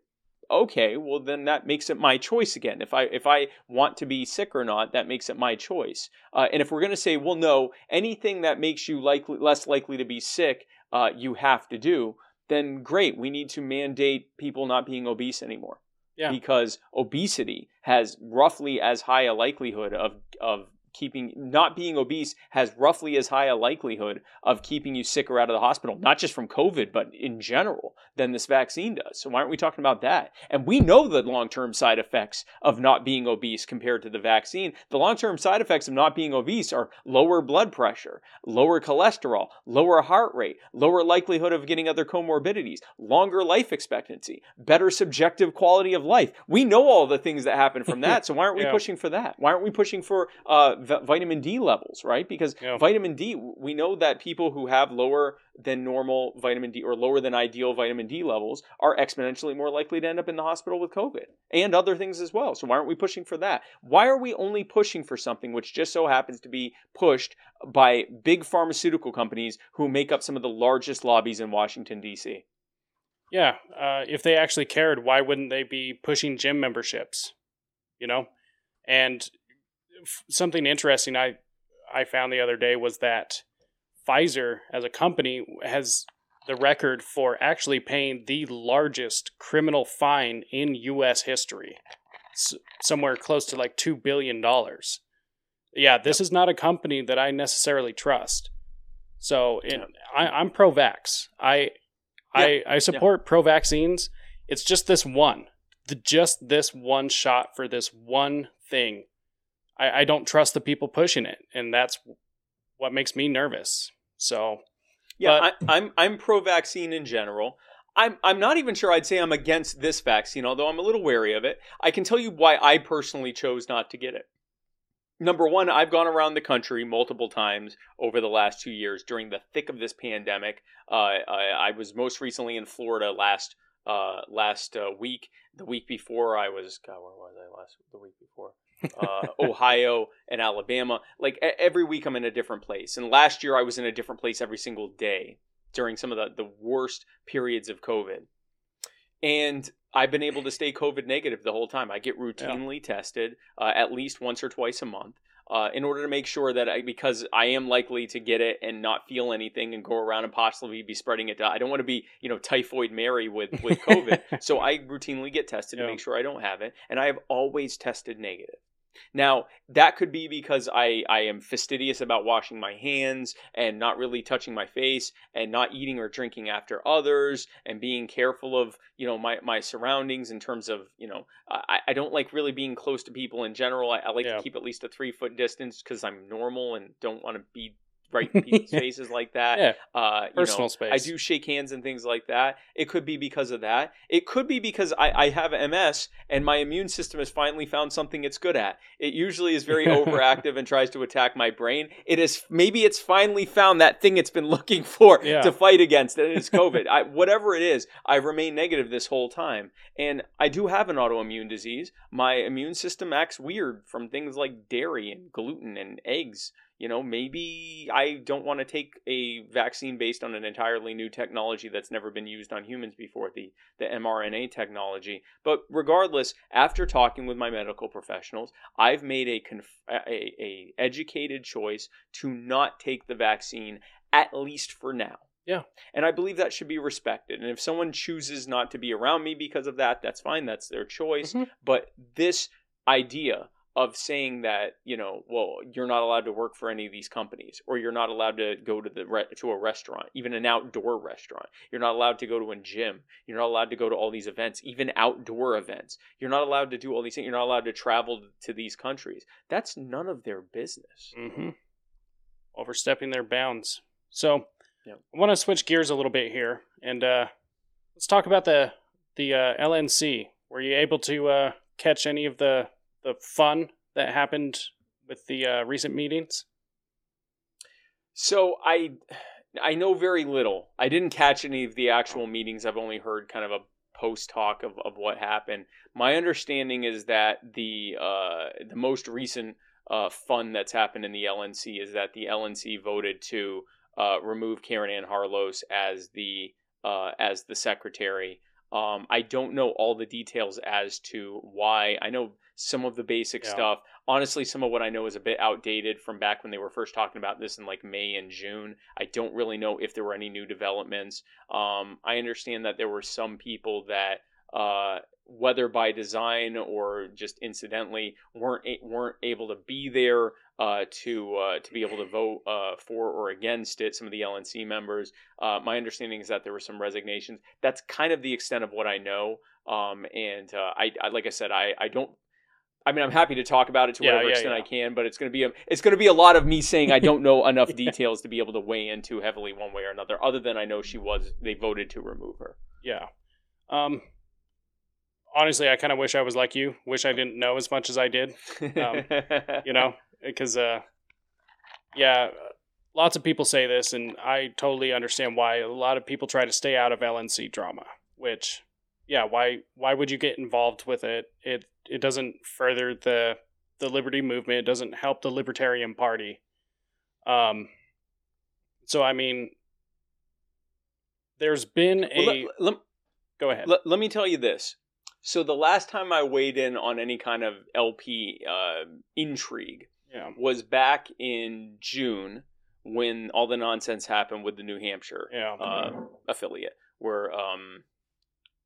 Okay, well then that makes it my choice again. If I if I want to be sick or not, that makes it my choice. Uh, and if we're going to say, well, no, anything that makes you likely less likely to be sick, uh, you have to do, then great. We need to mandate people not being obese anymore. Yeah. Because obesity has roughly as high a likelihood of of keeping not being obese has roughly as high a likelihood of keeping you sick or out of the hospital, not just from COVID, but in general, than this vaccine does. So why aren't we talking about that? And we know the long-term side effects of not being obese compared to the vaccine. The long-term side effects of not being obese are lower blood pressure, lower cholesterol, lower heart rate, lower likelihood of getting other comorbidities, longer life expectancy, better subjective quality of life. We know all the things that happen from that. So why aren't we *laughs* yeah. pushing for that? Why aren't we pushing for uh, v- vitamin D levels, right? Because yeah. vitamin D, we know that people who have lower than normal vitamin D or lower than ideal vitamin D levels are exponentially more likely to end up in the hospital with COVID and other things as well. So why aren't we pushing for that? Why are we only pushing for something which just so happens to be pushed by big pharmaceutical companies who make up some of the largest lobbies in Washington D.C.? Yeah, uh, if they actually cared, why wouldn't they be pushing gym memberships? You know, and something interesting I I found the other day was that Pfizer as a company has the record for actually paying the largest criminal fine in U.S. history, S- somewhere close to like two billion dollars. Yeah, this yep. is not a company that I necessarily trust. So it, yep. I, am pro-vax. I yep. I I support pro-vaccines. It's just this one, the, just this one shot for this one thing I, I don't trust the people pushing it, and that's what makes me nervous. So, yeah, but, I, I'm I'm pro-vaccine in general. I'm I'm not even sure I'd say I'm against this vaccine, although I'm a little wary of it. I can tell you why I personally chose not to get it. Number one, I've gone around the country multiple times over the last two years during the thick of this pandemic. Uh, I, I, was most recently in Florida last uh, last uh, week. The week before, I was God, where was I last? The week before, uh, Ohio and Alabama. Like every week, I'm in a different place. And last year, I was in a different place every single day during some of the, the worst periods of COVID. And I've been able to stay COVID negative the whole time. I get routinely yeah. tested uh, at least once or twice a month. Uh, in order to make sure that I, because I am likely to get it and not feel anything and go around and possibly be spreading it. To, I don't want to be, you know, typhoid Mary with with *laughs* COVID. so I routinely get tested yeah. to make sure I don't have it, and I have always tested negative. Now, that could be because I, I am fastidious about washing my hands and not really touching my face and not eating or drinking after others and being careful of, you know, my, my surroundings in terms of, you know, I, I don't like really being close to people in general. I, I like Yeah. to keep at least a three foot distance because I'm normal and don't want to be right *laughs* people's faces like that. Yeah, Uh, you personal know, space. I do shake hands and things like that. It could be because of that. It could be because I, I have MS and my immune system has finally found something it's good at. It usually is very *laughs* overactive and tries to attack my brain. It is maybe it's finally found that thing it's been *laughs* looking for Yeah. to fight against, and it's COVID. I, whatever it is, I've remained negative this whole time, and I do have an autoimmune disease. My immune system acts weird from things like dairy and gluten and eggs you know maybe i don't want to take a vaccine based on an entirely new technology that's never been used on humans before the the mrna technology but regardless after talking with my medical professionals i've made a conf- a, a educated choice to not take the vaccine at least for now Yeah. and i believe that should be respected and if someone chooses not to be around me because of that that's fine that's their choice Mhm. but this idea of saying that you know well you're not allowed to work for any of these companies or you're not allowed to go to the re- to a restaurant even an outdoor restaurant. You're not allowed to go to a gym. You're not allowed to go to all these events even outdoor events. You're not allowed to do all these things. You're not allowed to travel to these countries. That's none of their business. Hmm overstepping their bounds. So Yep. I want to switch gears a little bit here, and uh, let's talk about the the uh, LNC. Were you able to uh, catch any of the the fun that happened with the uh, recent meetings? So I I know very little. I didn't catch any of the actual meetings. I've only heard kind of a post talk of, of what happened. My understanding is that the uh, the most recent uh, fun that's happened in the LNC is that the LNC voted to uh, remove Caryn Ann Harlos as the uh, as the secretary. Um, I don't know all the details as to why. I know some of the basic Yeah. stuff. Honestly some of what i know is a bit outdated from back when they were first talking about this in like may and june. I don't really know if there were any new developments. Um, i understand that there were some people that uh, whether by design or just incidentally weren't a- weren't able to be there uh, to uh, to be able to vote uh, for or against it some of the lnc members. Uh, my understanding is that there were some resignations. That's kind of the extent of what i know. Um, and uh, I, I like i said i, I don't I mean, I'm happy to talk about it to Yeah, whatever yeah, extent yeah. I can, but it's going to be a it's going to be a lot of me saying I don't know *laughs* enough details to be able to weigh in too heavily one way or another. Other than I know she was they voted to remove her. Yeah. Um. Honestly, I kind of wish I was like you. Wish I didn't know as much as I did. Um, *laughs* you know because uh yeah lots of people say this and i totally understand why a lot of people try to stay out of lnc drama which yeah why why would you get involved with it? It it doesn't further the the liberty movement it doesn't help the libertarian party. Um so i mean there's been a Well, let, let, go ahead. let, let me tell you this. So the last time I weighed in on any kind of LP uh, intrigue yeah. was back in June when all the nonsense happened with the New Hampshire yeah. uh, affiliate, where um,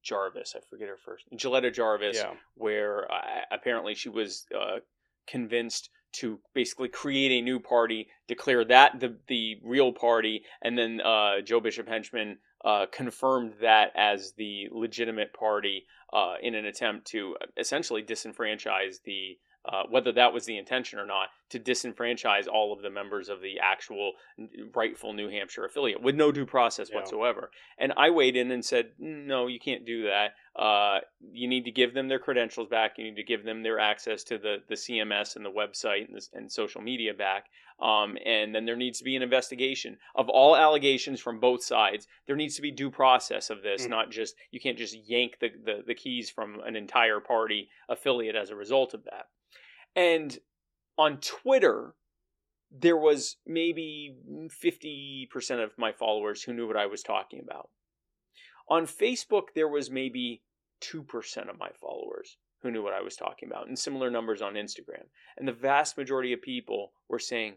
Jarvis, I forget her first, Jilletta Jarvis, yeah where uh, apparently she was uh, convinced to basically create a new party, declare that the the real party, and then uh, Joe Bishop Henchman uh, confirmed that as the legitimate party uh, in an attempt to essentially disenfranchise the. Uh, whether that was the intention or not, to disenfranchise all of the members of the actual rightful New Hampshire affiliate with no due process Yeah. whatsoever. And I weighed in and said, no, you can't do that. Uh, you need to give them their credentials back. You need to give them their access to the, the CMS and the website and, this, and social media back. Um, and then there needs to be an investigation of all allegations from both sides. There needs to be due process of this, Mhm. not just you can't just yank the, the, the keys from an entire party affiliate as a result of that. And on Twitter, there was maybe 50% of my followers who knew what I was talking about. On Facebook, there was maybe 2% of my followers who knew what I was talking about, and similar numbers on Instagram. And the vast majority of people were saying,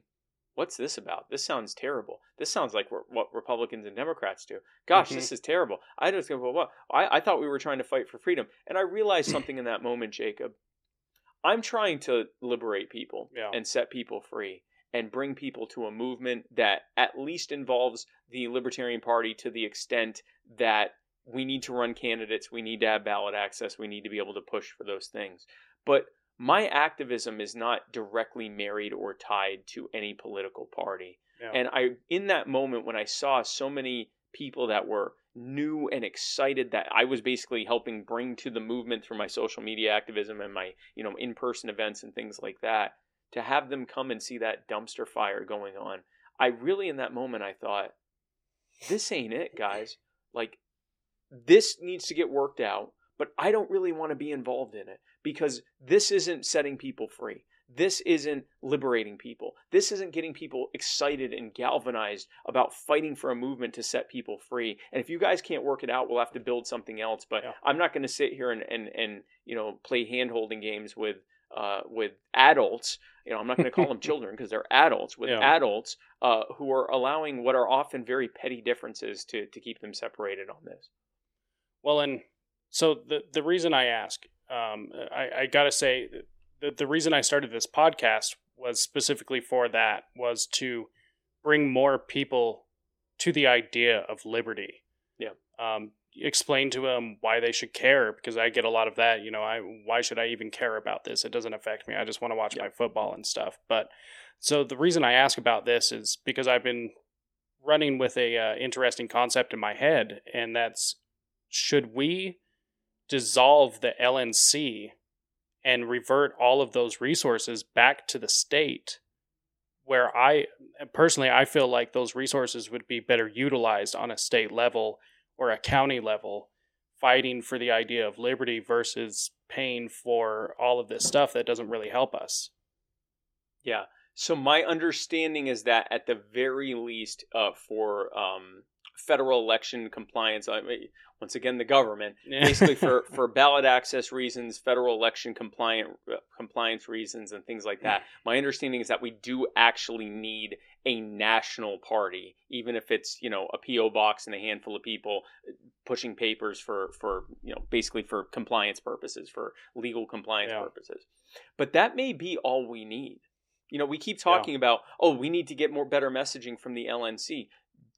What's this about? This sounds terrible. This sounds like what- what Republicans and Democrats do. Gosh, Mhm. this is terrible. I just go, well, what? I, I thought we were trying to fight for freedom. And I realized *clears throat* something in that moment, Jacob. I'm trying to liberate people Yeah. and set people free and bring people to a movement that at least involves the Libertarian Party to the extent that we need to run candidates, we need to have ballot access, we need to be able to push for those things. But my activism is not directly married or tied to any political party. Yeah. And I in that moment when I saw so many people that were new and excited that I was basically helping bring to the movement through my social media activism and my, you know, in-person events and things like that, to have them come and see that dumpster fire going on. I really in that moment I thought this ain't it, guys. Like this needs to get worked out, but I don't really want to be involved in it because this isn't setting people free. This isn't liberating people. This isn't getting people excited and galvanized about fighting for a movement to set people free. And if you guys can't work it out, we'll have to build something else. But Yeah. I'm not going to sit here and, and, and you know play hand holding games with uh, with adults. You know, I'm not going to call them *laughs* children because they're adults. With Yeah. adults uh, who are allowing what are often very petty differences to to keep them separated on this. Well, and so the the reason I ask, um, I, I gotta say, the the reason I started this podcast was specifically for that, was to bring more people to the idea of liberty. Yeah. Um, explain to them why they should care because I get a lot of that. You know, I why should I even care about this? It doesn't affect me. I just want to watch Yeah. my football and stuff. But so the reason I ask about this is because I've been running with a uh, interesting concept in my head, and that's should we dissolve the LNC and revert all of those resources back to the state where I personally I feel like those resources would be better utilized on a state level or a county level fighting for the idea of liberty versus paying for all of this stuff that doesn't really help us. Yeah. So my understanding is that at the very least, uh, for um, federal election compliance, I mean, once again, the government basically for, *laughs* for ballot access reasons, federal election compliant uh, compliance reasons, and things like that. My understanding is that we do actually need a national party, even if it's you know a PO box and a handful of people uh, pushing papers for for you know basically for compliance purposes, for legal compliance Yeah. purposes. But that may be all we need. You know, we keep talking about, oh, we need to get more better messaging from the LNC.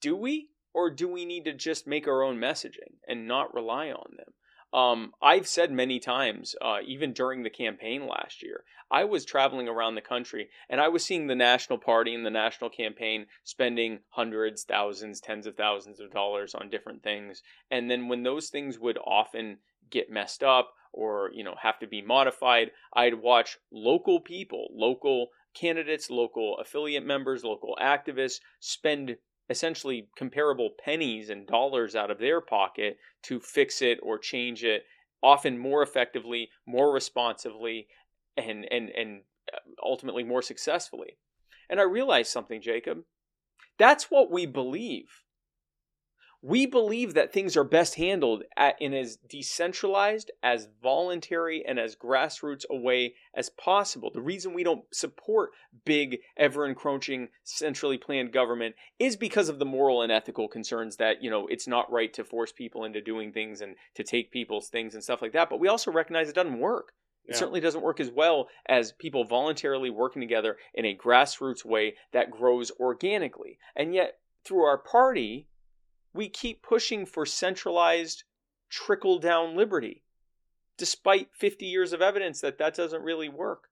Do we? Or do we need to just make our own messaging and not rely on them? Um, I've said many times, uh, even during the campaign last year, I was traveling around the country and I was seeing the national party and the national campaign spending hundreds, thousands, tens of thousands of dollars on different things. And then when those things would often get messed up or, you know, have to be modified, I'd watch local people, local candidates, local affiliate members, local activists spend essentially comparable pennies and dollars out of their pocket to fix it or change it often more effectively, more responsively, and and and uh, ultimately more successfully. And I realized something, Jacob. That's what we believe. We believe that things are best handled at, in as decentralized, as voluntary, and as grassroots a way as possible. The reason we don't support big, ever encroaching, centrally planned government is because of the moral and ethical concerns that, you know, it's not right to force people into doing things and to take people's things and stuff like that. But we also recognize it doesn't work. It Yeah. certainly doesn't work as well as people voluntarily working together in a grassroots way that grows organically. And yet, through our party, we keep pushing for centralized, trickle down liberty, despite 50 years of evidence that that doesn't really work.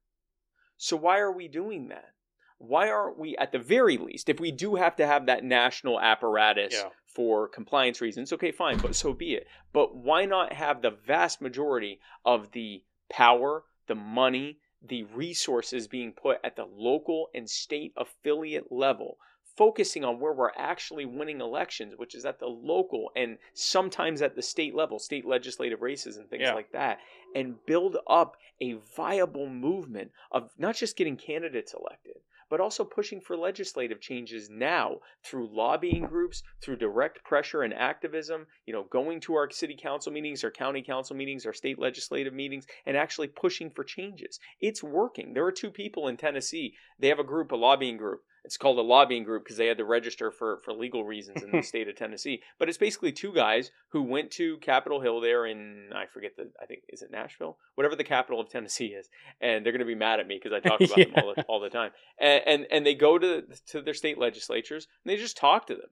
So, why are we doing that? Why aren't we, at the very least, if we do have to have that national apparatus Yeah. for compliance reasons, okay, fine, but so be it. But why not have the vast majority of the power, the money, the resources being put at the local and state affiliate level, focusing on where we're actually winning elections, which is at the local and sometimes at the state level, state legislative races and things Yeah. like that, and build up a viable movement of not just getting candidates elected, but also pushing for legislative changes now through lobbying groups, through direct pressure and activism, you know, going to our city council meetings, our county council meetings, our state legislative meetings, and actually pushing for changes. It's working. There are two people in Tennessee. They have a group, a lobbying group. It's called a lobbying group because they had to register for for legal reasons in the *laughs* state of Tennessee. But it's basically two guys who went to Capitol Hill there in I forget the I think is it Nashville, whatever the capital of Tennessee is, and they're going to be mad at me because I talk about *laughs* yeah. them all the, all the time. And, and and they go to to their state legislatures and they just talk to them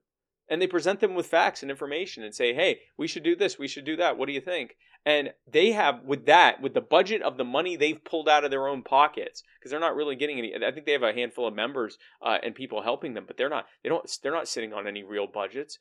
and they present them with facts and information and say, hey, we should do this, we should do that. What do you think? And they have, with that, with the budget of the money they've pulled out of their own pockets, because they're not really getting any. I think they have a handful of members uh, and people helping them, but they're not. They don't. They're not sitting on any real budgets.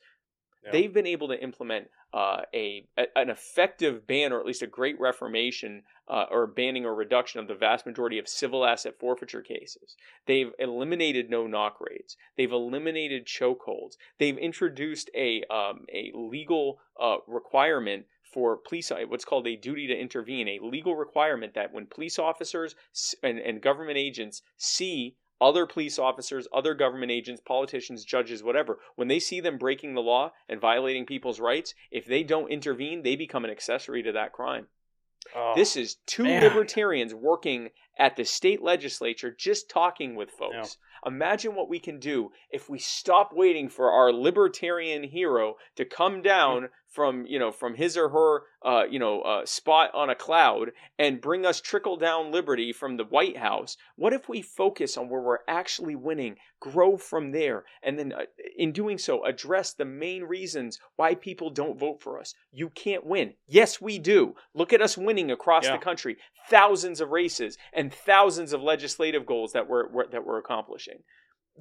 Yeah. They've been able to implement uh, a, an effective ban, or at least a great reformation, uh, or banning or reduction of the vast majority of civil asset forfeiture cases. They've eliminated no knock raids. They've eliminated chokeholds. They've introduced a um, a legal uh, requirement for police what's called a duty to intervene a legal requirement that when police officers and, and government agents see other police officers, other government agents, politicians, judges, whatever, when they see them breaking the law and violating people's rights, if they don't intervene, they become an accessory to that crime. Oh, this is two man. libertarians working at the state legislature just talking with folks. Imagine what we can do if we stop waiting for our libertarian hero to come down from you know from his or her uh, you know uh, spot on a cloud and bring us trickle down liberty from the White House. What if we focus on where we're actually winning, grow from there, and then uh, in doing so address the main reasons why people don't vote for us? You can't win. Yes, we do. Look at us winning across yeah. the country, thousands of races and thousands of legislative goals that we're, we're that we're accomplishing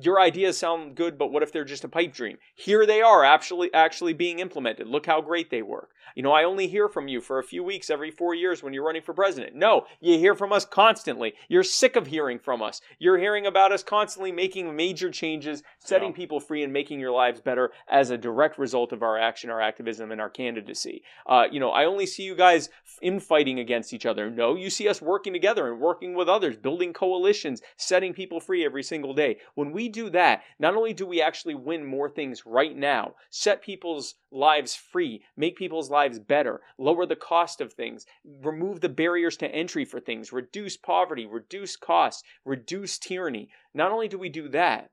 your ideas sound good, but what if they're just a pipe dream? Here they are actually actually being implemented. Look how great they work. You know, I only hear from you for a few weeks every four years when you're running for president. No, you hear from us constantly. You're sick of hearing from us. You're hearing about us constantly making major changes, setting yeah. people free, and making your lives better as a direct result of our action, our activism, and our candidacy. Uh, you know, I only see you guys infighting against each other. No, you see us working together and working with others, building coalitions, setting people free every single day. When we do that, not only do we actually win more things right now, set people's lives free, make people's lives better, lower the cost of things, remove the barriers to entry for things, reduce poverty, reduce costs, reduce tyranny. Not only do we do that,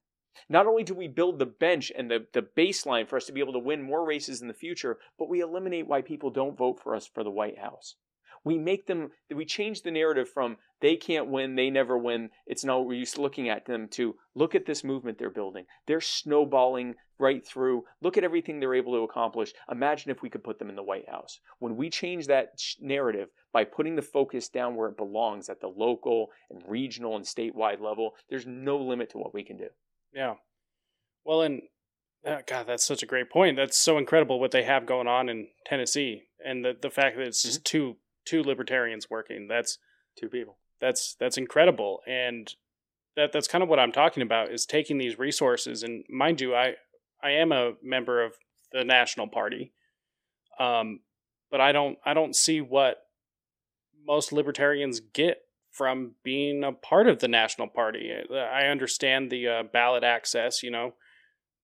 not only do we build the bench and the, the baseline for us to be able to win more races in the future, but we eliminate why people don't vote for us for the White House we make them we change the narrative from they can't win they never win. It's not we're used to looking at them to. Look at this movement they're building. They're snowballing right through. Look at everything they're able to accomplish. Imagine if we could put them in the white house. When we change that narrative by putting the focus down where it belongs at the local and regional and statewide level there's no limit to what we can do. Yeah. Well and uh, God, that's such a great point. That's so incredible what they have going on in Tennessee, and the the fact that it's mm-hmm. just two two libertarians working. That's two people. That's that's incredible, and that that's kind of what I'm talking about is taking these resources. And mind you, I I am a member of the National Party, um, but I don't I don't see what most libertarians get from being a part of the National Party. I understand the uh, ballot access, you know,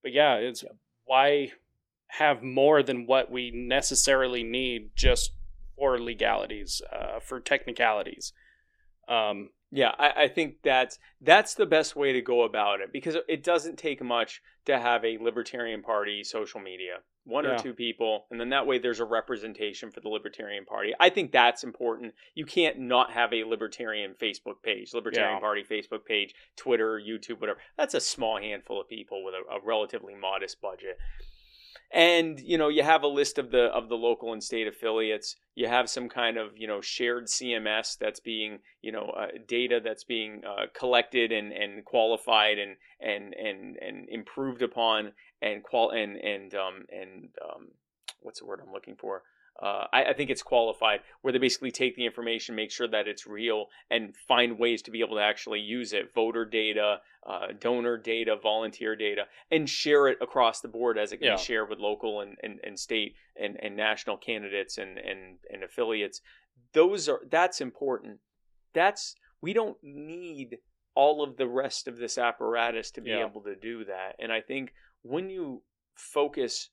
but yeah, it's why have more than what we necessarily need just for legalities, uh, for technicalities. Um, yeah, I, I, think that's that's the best way to go about it because it doesn't take much to have a Libertarian Party social media, one yeah. or two people, and then that way there's a representation for the Libertarian Party. I think that's important. You can't not have a Libertarian Facebook page, Libertarian yeah. Party Facebook page, Twitter, YouTube, whatever. That's a small handful of people with a, a relatively modest budget and you know you have a list of the of the local and state affiliates. You have some kind of you know shared cms that's being you know uh, data that's being uh, collected and and qualified and and and and improved upon and qual and and um and um what's the word i'm looking for uh, I, I, think it's qualified where they basically take the information, make sure that it's real, and find ways to be able to actually use it voter data, uh, donor data, volunteer data, and share it across the board as it can yeah. be shared with local and, and, and state and, and national candidates and, and, and affiliates. Those are that's important. That's we don't need all of the rest of this apparatus to be yeah. able to do that. And I think when you focus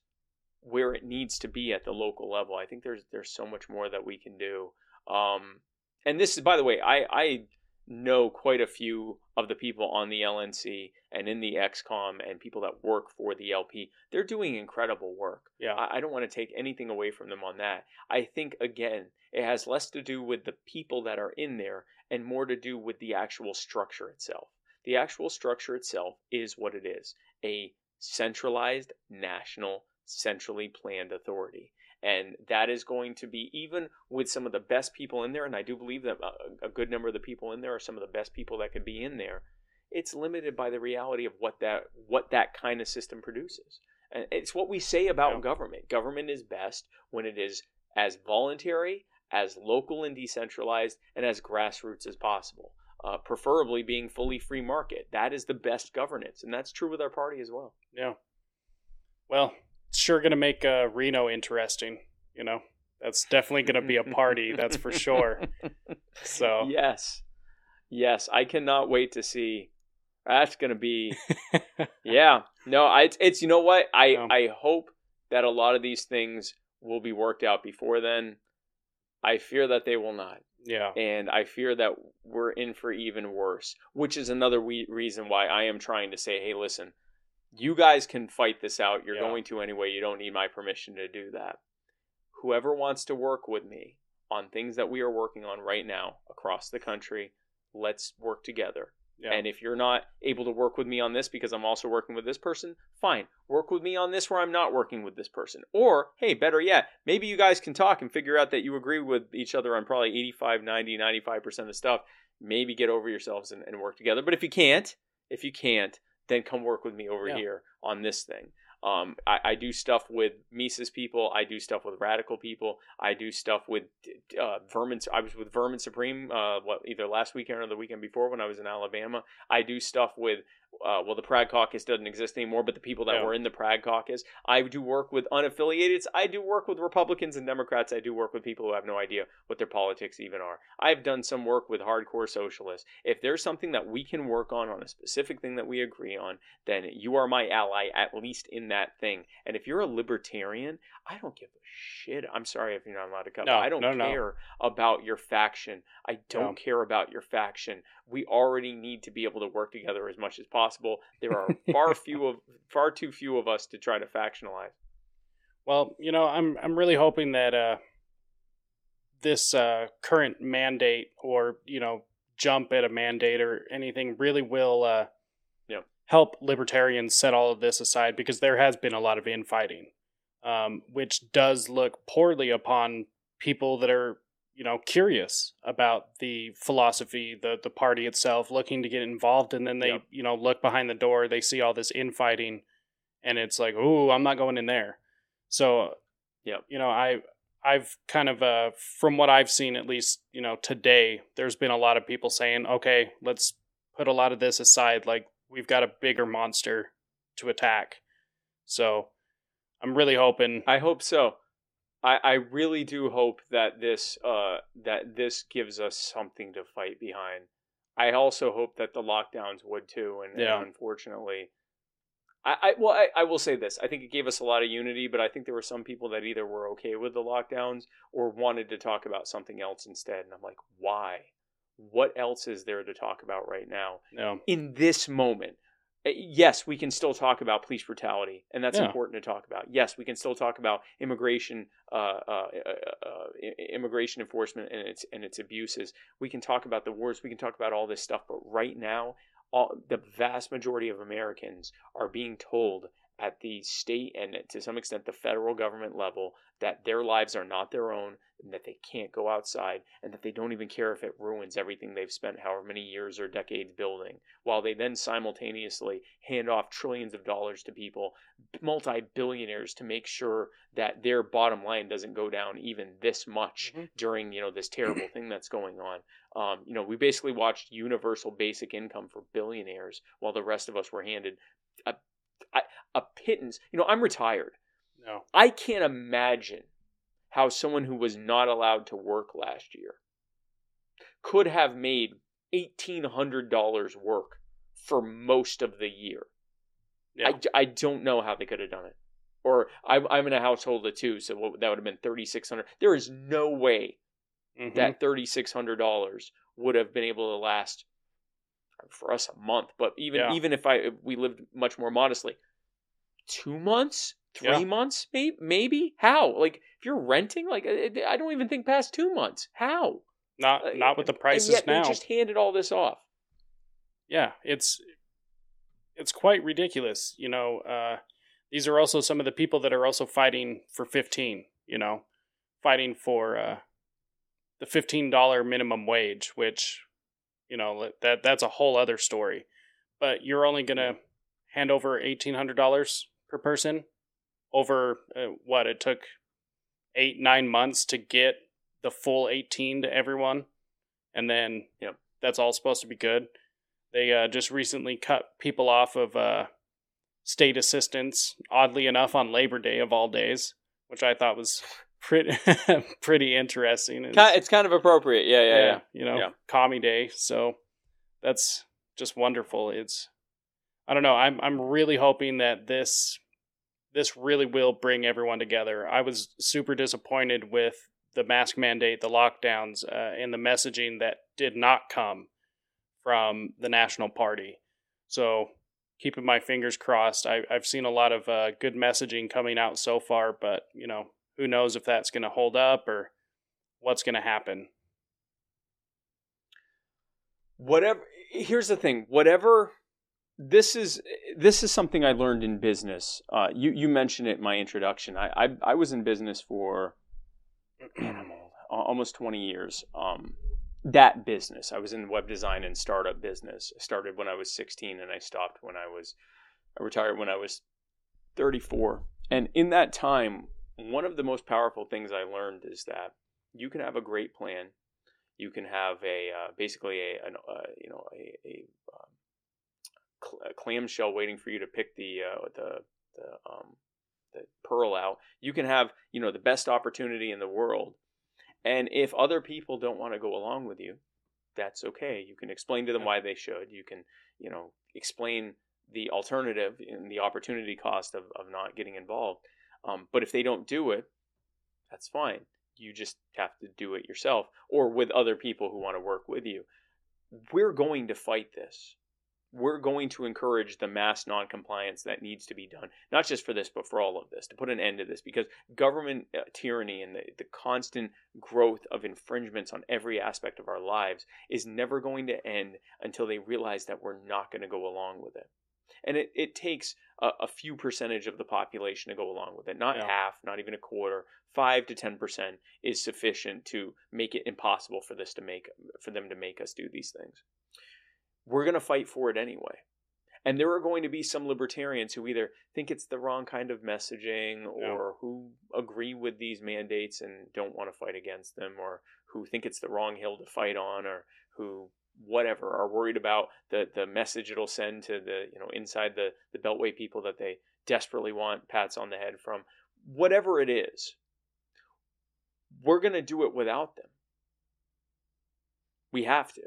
where it needs to be at the local level. I think there's there's so much more that we can do. Um, and this is, by the way, I I know quite a few of the people on the LNC and in the XCOM and people that work for the LP. They're doing incredible work. Yeah. I, I don't want to take anything away from them on that. I think, again, it has less to do with the people that are in there and more to do with the actual structure itself. The actual structure itself is what it is a centralized, national, centrally planned authority. And that is going to be, even with some of the best people in there, and I do believe that a, a good number of the people in there are some of the best people that could be in there, it's limited by the reality of what that what that kind of system produces. And it's what we say about Yeah. government. Government is best when it is as voluntary, as local and decentralized, and as grassroots as possible. Uh, preferably being fully free market. That is the best governance, and that's true with our party as well. Yeah. Well, sure going to make uh, Reno interesting. You know, that's definitely going to be a party. that's for sure. *laughs* So Yes, yes, I cannot wait to see. That's gonna be, *laughs* yeah. No, I, it's, it's you know what I Yeah. I hope that a lot of these things will be worked out before then. I fear that they will not. yeah, and I fear that we're in for even worse, which is another we- reason why I am trying to say, hey, listen, you guys can fight this out. You're Yeah. going to anyway. You don't need my permission to do that. Whoever wants to work with me on things that we are working on right now across the country, let's work together. yeah. And if you're not able to work with me on this because I'm also working with this person, fine. Work with me on this where I'm not working with this person. Or, hey, better yet, maybe you guys can talk and figure out that you agree with each other on probably 85, 90, 95% of stuff. Maybe get over yourselves and, and work together. But if you can't, if you can't, then come work with me over Yeah. here on this thing. Um, I, I do stuff with Mises people. I do stuff with radical people. I do stuff with uh, Vermin. I was with Vermin Supreme. Uh, what either last weekend or the weekend before when I was in Alabama. I do stuff with. Uh, well, the Prag Caucus doesn't exist anymore, but the people that Yeah. were in the Prag Caucus. I do work with unaffiliated. I do work with Republicans and Democrats. I do work with people who have no idea what their politics even are. I've done some work with hardcore socialists. If there's something that we can work on on a specific thing that we agree on, then you are my ally, at least in that thing. And if you're a libertarian, I don't give a shit. I'm sorry if you're not allowed to cut. No, I don't no, no. care about your faction. I don't care about your faction. We already need to be able to work together as much as possible. There are *laughs* far few of far too few of us to try to factionalize. Well, you know, I'm I'm really hoping that uh, this uh, current mandate or you know jump at a mandate or anything really will uh, Yeah. help libertarians set all of this aside because there has been a lot of infighting, um, which does look poorly upon people that are you know curious about the philosophy, the the party itself, looking to get involved, and then they Yep. you know look behind the door, they see all this infighting, and it's like, oh, I'm not going in there. So, Yep. you know, I I've kind of uh from what I've seen at least, you know, today there's been a lot of people saying, "Okay, let's put a lot of this aside like we've got a bigger monster to attack." So, I'm really hoping I hope so. I, I really do hope that this uh that this gives us something to fight behind. I also hope that the lockdowns would too, and, and unfortunately, I, I well I, I will say this: I think it gave us a lot of unity, but I think there were some people that either were okay with the lockdowns or wanted to talk about something else instead. And I'm like, why? What else is there to talk about right now? know, in this moment. Uh, Yes, we can still talk about police brutality, and that's Yeah. important to talk about. Yes, we can still talk about immigration, uh, uh, uh, uh, immigration enforcement and its and its abuses. We can talk about the wars. We can talk about all this stuff. But right now, all the vast majority of Americans are being told at the state and to some extent the federal government level that their lives are not their own and that they can't go outside and that they don't even care if it ruins everything they've spent however many years or decades building while they then simultaneously hand off trillions of dollars to people multi-billionaires to make sure that their bottom line doesn't go down even this much Mhm. during you know this *clears throat* terrible thing that's going on um, you know we basically watched universal basic income for billionaires while the rest of us were handed a, a, pittance you know i'm retired no. I can't imagine how someone who was not allowed to work last year could have made $1,800 work for most of the year. Yeah. I, I don't know how they could have done it. Or I'm, I'm in a household of two, so what, that would have been 3600 There is no way Mhm. that thirty six hundred dollars would have been able to last for us a month. But even Yeah. even if I if we lived much more modestly, two months, three Yeah. months, maybe maybe how? Like if you're renting, like I don't even think past two months. How? not Uh, not with the and prices yet now. They just handed all this off. yeah, it's it's quite ridiculous. You know, uh, these are also some of the people that are also fighting for fifteen. You know, fighting for uh, the fifteen dollar minimum wage, which you know that that's a whole other story. But you're only gonna hand over eighteen hundred dollars per person over uh, what it took eight nine months to get the full 18 to everyone and then Yep. that's all supposed to be good they uh, just recently cut people off of uh, state assistance oddly enough on labor day of all days which i thought was *laughs* pretty *laughs* pretty interesting It's- It's kind of appropriate. Yeah, yeah, yeah. you know, Yeah. commie day. So that's just wonderful. It's I don't know. I'm I'm really hoping that this this really will bring everyone together. I was super disappointed with the mask mandate, the lockdowns, uh, and the messaging that did not come from the National Party. So keeping my fingers crossed. I, I've seen a lot of uh, good messaging coming out so far, but you know, who knows if that's going to hold up or what's going to happen. whatever here's the thing whatever this is this is something i learned in business. Uh, you you mentioned it in my introduction. I i, I was in business for *clears throat* almost 20 years. Um that business i was in web design and startup business. I started when i was 16 and i stopped when i was i retired when i was 34 and in that time one of the most powerful things i learned is that you can have a great plan you can have a uh, basically a an, uh, you know a, a, um, cl- a clamshell waiting for you to pick the uh, the the um, the pearl out. You can have you know the best opportunity in the world, and if other people don't want to go along with you, that's okay. You can explain to them why they should. You can you know explain the alternative and the opportunity cost of, of not getting involved. Um, but if they don't do it, that's fine. You just have to do it yourself or with other people who want to work with you. We're going to fight this. We're going to encourage the mass noncompliance that needs to be done, not just for this, but for all of this, to put an end to this, because government uh, tyranny and the, the constant growth of infringements on every aspect of our lives is never going to end until they realize that we're not going to go along with it. And it, it takes a, a few percentage of the population to go along with it, not Yeah. half, not even a quarter, five to ten percent is sufficient to make it impossible for this to make for them to make us do these things. We're going to fight for it anyway. And there are going to be some libertarians who either think it's the wrong kind of messaging or who agree with these mandates and don't want to fight against them or who think it's the wrong hill to fight on or who whatever are worried about the the message it'll send to the you know inside the the beltway people that they desperately want pats on the head from whatever it is we're going to do it without them. We have to.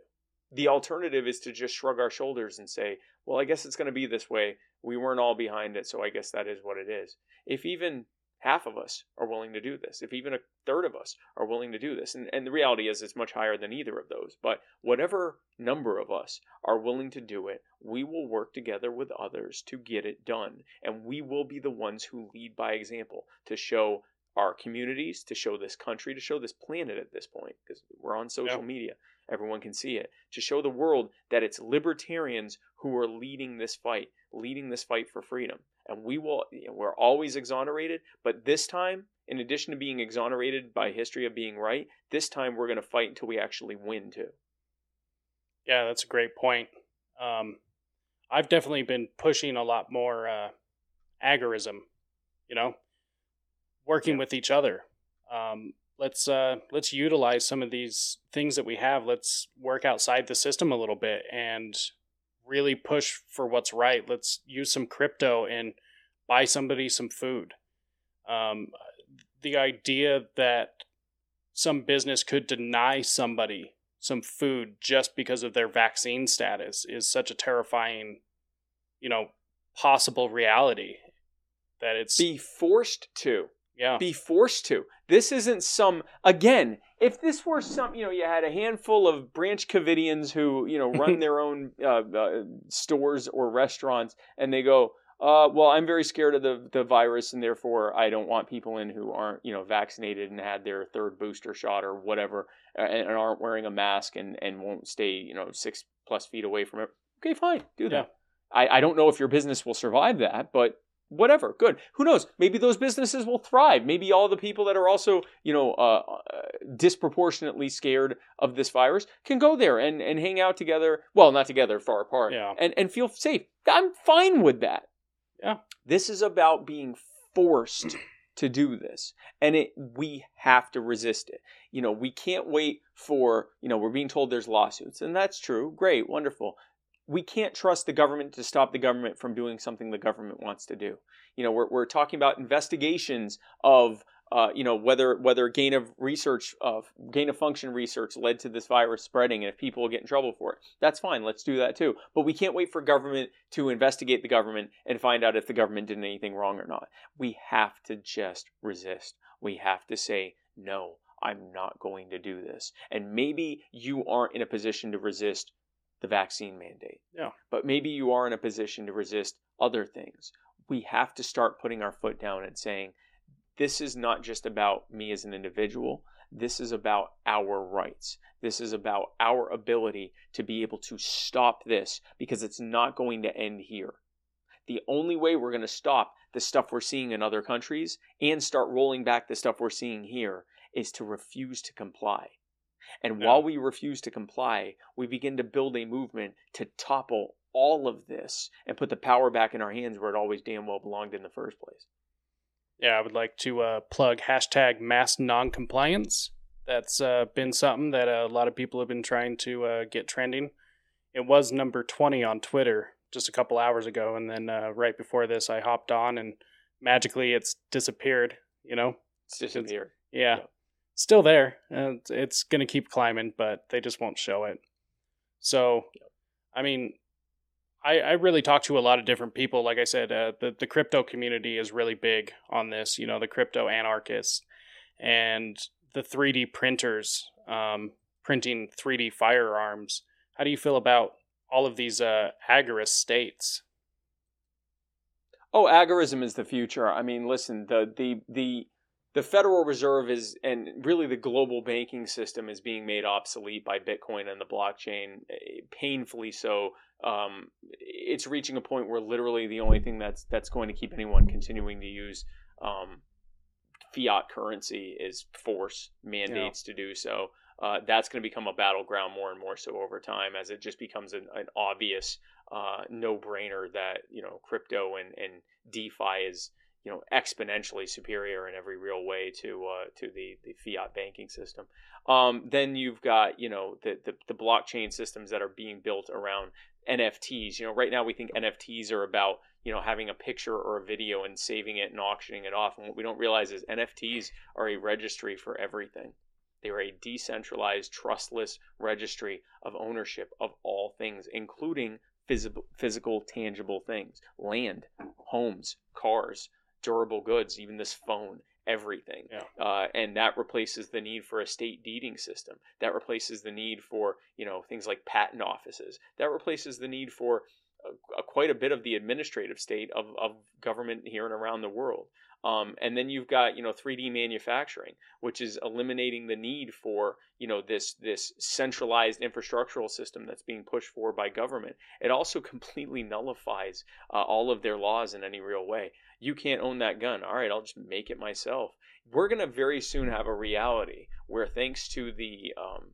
The alternative is to just shrug our shoulders and say, well, I guess it's going to be this way. We weren't all behind it, so I guess that is what it is. If even half of us are willing to do this, if even a third of us are willing to do this, and, and the reality is it's much higher than either of those, but whatever number of us are willing to do it, we will work together with others to get it done. And we will be the ones who lead by example to show our communities, to show this country, to show this planet at this point, because we're on social Yeah. media. Everyone can see it. To show the world that it's libertarians who are leading this fight, leading this fight for freedom. And we will, you know, we're always exonerated, but this time, in addition to being exonerated by history of being right, this time we're going to fight until we actually win too. Yeah, that's a great point. Um, I've definitely been pushing a lot more uh, agorism, you know, working Yeah. with each other. Um, let's uh, let's utilize some of these things that we have. Let's work outside the system a little bit and really push for what's right. Let's use some crypto and buy somebody some food. Um, the idea that some business could deny somebody some food just because of their vaccine status is such a terrifying, you know, possible reality that it's Be forced to. yeah be forced to. This isn't some again, if this were some, you know, you had a handful of branch Covidians who, you know, run *laughs* their own uh, uh, stores or restaurants, and they go, uh, well, I'm very scared of the the virus, and therefore I don't want people in who aren't, you know, vaccinated and had their third booster shot or whatever, and, and aren't wearing a mask and and won't stay, you know, six plus feet away from it. Okay, fine, do that. Yeah. I, I don't know if your business will survive that, but whatever good. Who knows? Maybe those businesses will thrive. Maybe all the people that are also you know uh, uh, disproportionately scared of this virus can go there and and hang out together. Well not together far apart. Yeah. and and feel safe. I'm fine with that. Yeah. this is about being forced to do this and it we have to resist it. You know we can't wait for you know we're being told there's lawsuits and that's true. Great wonderful we can't trust the government to stop the government from doing something the government wants to do. You know, we're, we're talking about investigations of, uh, you know, whether whether gain of research of gain of function research led to this virus spreading, and if people get in trouble for it, that's fine. Let's do that too. But we can't wait for government to investigate the government and find out if the government did anything wrong or not. We have to just resist. We have to say no. I'm not going to do this. And maybe you aren't in a position to resist the vaccine mandate. Yeah. But maybe you are in a position to resist other things. We have to start putting our foot down and saying, this is not just about me as an individual. This is about our rights. This is about our ability to be able to stop this because it's not going to end here. The only way we're going to stop the stuff we're seeing in other countries and start rolling back the stuff we're seeing here is to refuse to comply. And Yeah. while we refuse to comply, we begin to build a movement to topple all of this and put the power back in our hands where it always damn well belonged in the first place. Yeah, I would like to uh, plug hashtag mass noncompliance. That's uh, been something that a lot of people have been trying to uh, get trending. It was number 20 on Twitter just a couple hours ago, and then uh, right before this, I hopped on and magically it's disappeared, you know? It's disappeared. Yeah. Yeah. Still there. Uh, it's- going to keep climbing, but they just won't show it. So, I mean, I, I really talk to a lot of different people. Like I said, uh, the, the crypto community is really big on this, you know, the crypto anarchists and the 3D printers um, printing 3D firearms. How do you feel about all of these uh, agorist states? Oh, agorism is the future. I mean, listen, the the the the Federal Reserve is and really the global banking system is being made obsolete by Bitcoin and the blockchain, eh, painfully so. Um, it's reaching a point where literally the only thing that's that's going to keep anyone continuing to use um, fiat currency is force mandates to do so. Uh, that's going to become a battleground more and more so over time as it just becomes an, an obvious uh, no-brainer that you know crypto and, and DeFi is you know exponentially superior in every real way to uh, to the, the fiat banking system. Um, then you've got you know the, the the blockchain systems that are being built around NFTs. You know, right now we think NFTs are about you know having a picture or a video and saving it and auctioning it off. And what we don't realize is NFTs are a registry for everything. They are a decentralized, trustless registry of ownership of all things, including physical, physical, tangible things, land, homes, cars, durable goods, even this phone, everything. Yeah. Uh, and that replaces the need for a state deeding system. That replaces the need for you know things like patent offices. That replaces the need for uh, uh, quite a bit of the administrative state of, of government here and around the world. Um, and then you've got you know 3D manufacturing, which is eliminating the need for you know this this centralized infrastructural system that's being pushed for by government. It also *laughs* completely nullifies uh, all of their laws in any real way. You can't own that gun. All right, I'll just make it myself. We're gonna very soon have a reality where, thanks to the um,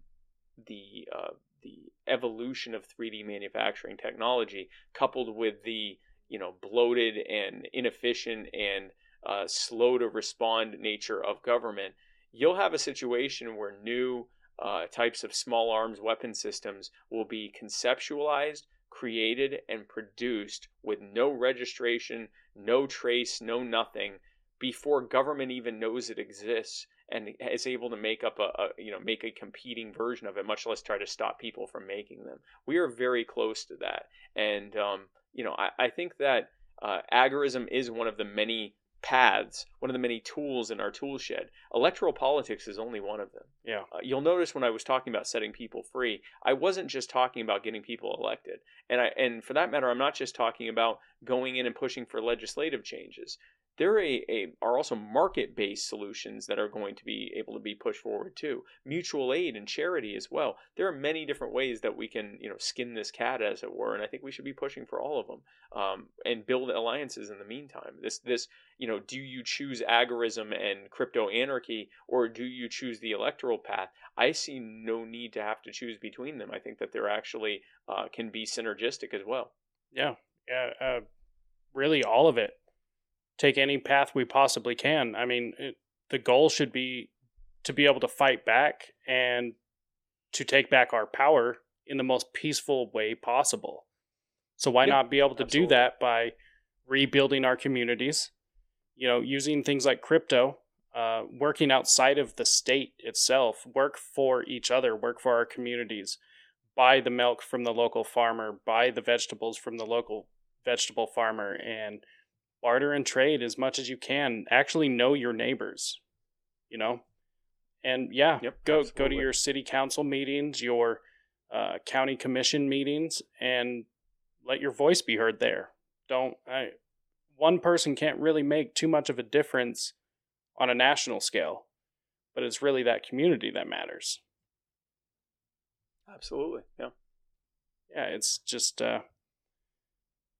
the uh, the evolution of 3D manufacturing technology, coupled with the you know bloated and inefficient and uh, slow to respond nature of government, you'll have a situation where new uh, types of small arms weapon systems will be conceptualized, created, and produced with no registration, no trace, no nothing before government even knows it exists and is able to make up a, a, you know make a competing version of it much less try to stop people from making them. We are very close to that. And um, you know I, I think that uh, agorism is one of the many paths, one of the many tools in our tool shed. Electoral politics is only one of them. Yeah. Uh, you'll notice when I was talking about setting people free, I wasn't just talking about getting people elected. And I and for that matter, I'm not just talking about going in and pushing for legislative changes there a, a, are also market-based solutions that are going to be able to be pushed forward too. Mutual aid and charity as well. There are many different ways that we can, you know, skin this cat, as it were, and I think we should be pushing for all of them um, and build alliances in the meantime. This, this, you know, do you choose agorism and crypto anarchy, or do you choose the electoral path? I see no need to have to choose between them. I think that they're actually uh, can be synergistic as well. Yeah, yeah, uh, really all of it take any path we possibly can. I mean, it, the goal should be to be able to fight back and to take back our power in the most peaceful way possible. So why yeah, not be able to absolutely. do that by rebuilding our communities? You know, using things like crypto, uh, working outside of the state itself, work for each other, work for our communities, buy the milk from the local farmer, buy the vegetables from the local vegetable farmer, and barter and trade as much as you can. Actually know your neighbors, you know? And yeah, yep, go absolutely. go to your city council meetings, your uh, county commission meetings, and let your voice be heard there. Don't I, one person can't really make too much of a difference on a national scale, but it's really that community that matters. Absolutely, yeah, yeah. It's just, uh,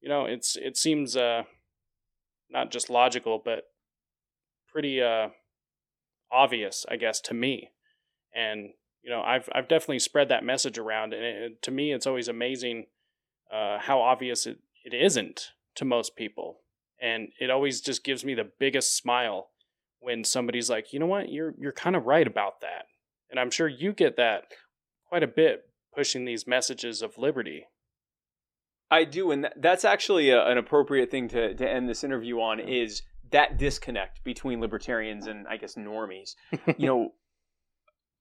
you know, it's it seems uh, not just logical, but pretty uh, obvious, I guess, to me. And you know, I've I've definitely spread that message around, and it, to me, it's always amazing uh, how obvious it, it isn't to most people, and it always just gives me the biggest smile when somebody's like, you know what, you're you're kind of right about that, and I'm sure you get that quite a bit pushing these messages of liberty. I do, and that's actually a, an appropriate thing to, to end this interview on is that disconnect between libertarians and I guess normies. you know, *laughs*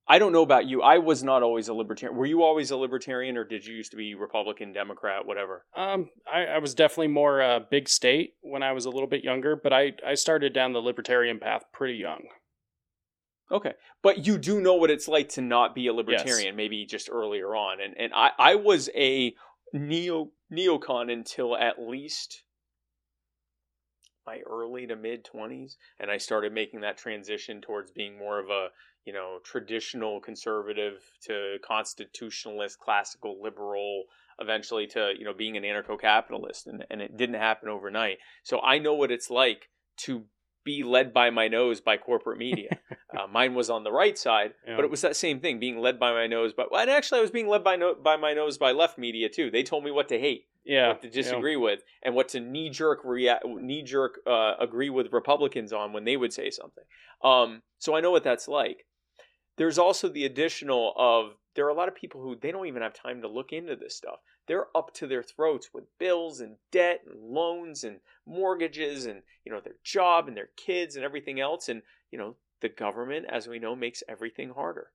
I don't know about you. I was not always a libertarian. Were you always a libertarian, or did you used to be Republican, Democrat, whatever? Um, I, I was definitely more uh, big state when I was a little bit younger, but I I started down the libertarian path pretty young. Okay, but you do know what it's like to not be a libertarian, yes. maybe just earlier on, and and I I was a neo neocon until at least my early to mid 20s and I started making that transition towards being more of a you know traditional conservative to constitutionalist classical liberal eventually to you know being an anarcho-capitalist and, and it didn't happen overnight. So I know what it's like to be led by my nose by corporate media. *laughs* uh, mine was on the right side, yeah. but it was that same thing, being led by my nose. But well, and actually, I was being led by no, by my nose by left media too. They told me what to hate, yeah, what to disagree yeah. with, and what to knee jerk react, knee jerk uh, agree with Republicans on when they would say something. Um, so I know what that's like. There's also the additional of there are a lot of people who they don't even have time to look into this stuff. They're up to their throats with bills and debt and loans and mortgages and you know their job and their kids and everything else and you know the government as we know makes everything harder.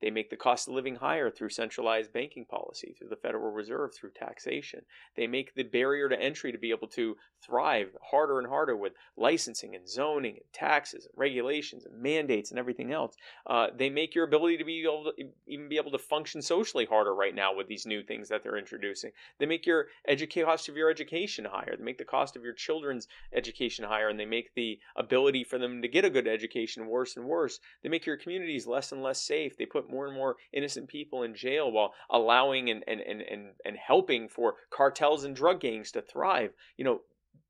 They make the cost of living higher through centralized banking policy, through the Federal Reserve, through taxation. They make the barrier to entry to be able to thrive harder and harder with licensing and zoning and taxes and regulations and mandates and everything else. Uh, they make your ability to be able to even be able to function socially harder right now with these new things that they're introducing. They make your educa- cost of your education higher. They make the cost of your children's education higher, and they make the ability for them to get a good education worse and worse. They make your communities less and less safe. They put more and more innocent people in jail while allowing and, and, and, and, and helping for cartels and drug gangs to thrive. You know,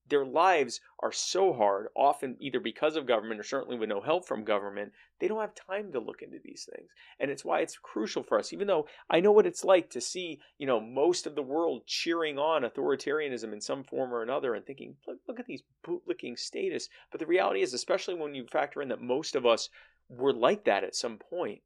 their lives are so hard, often either because of government or certainly with no help from government, they don't have time to look into these things. And it's why it's crucial for us, even though I know what it's like to see, you know, most of the world cheering on authoritarianism in some form or another and thinking, look, look at these bootlicking status. But the reality is, especially when you factor in that most of us were like that at some point,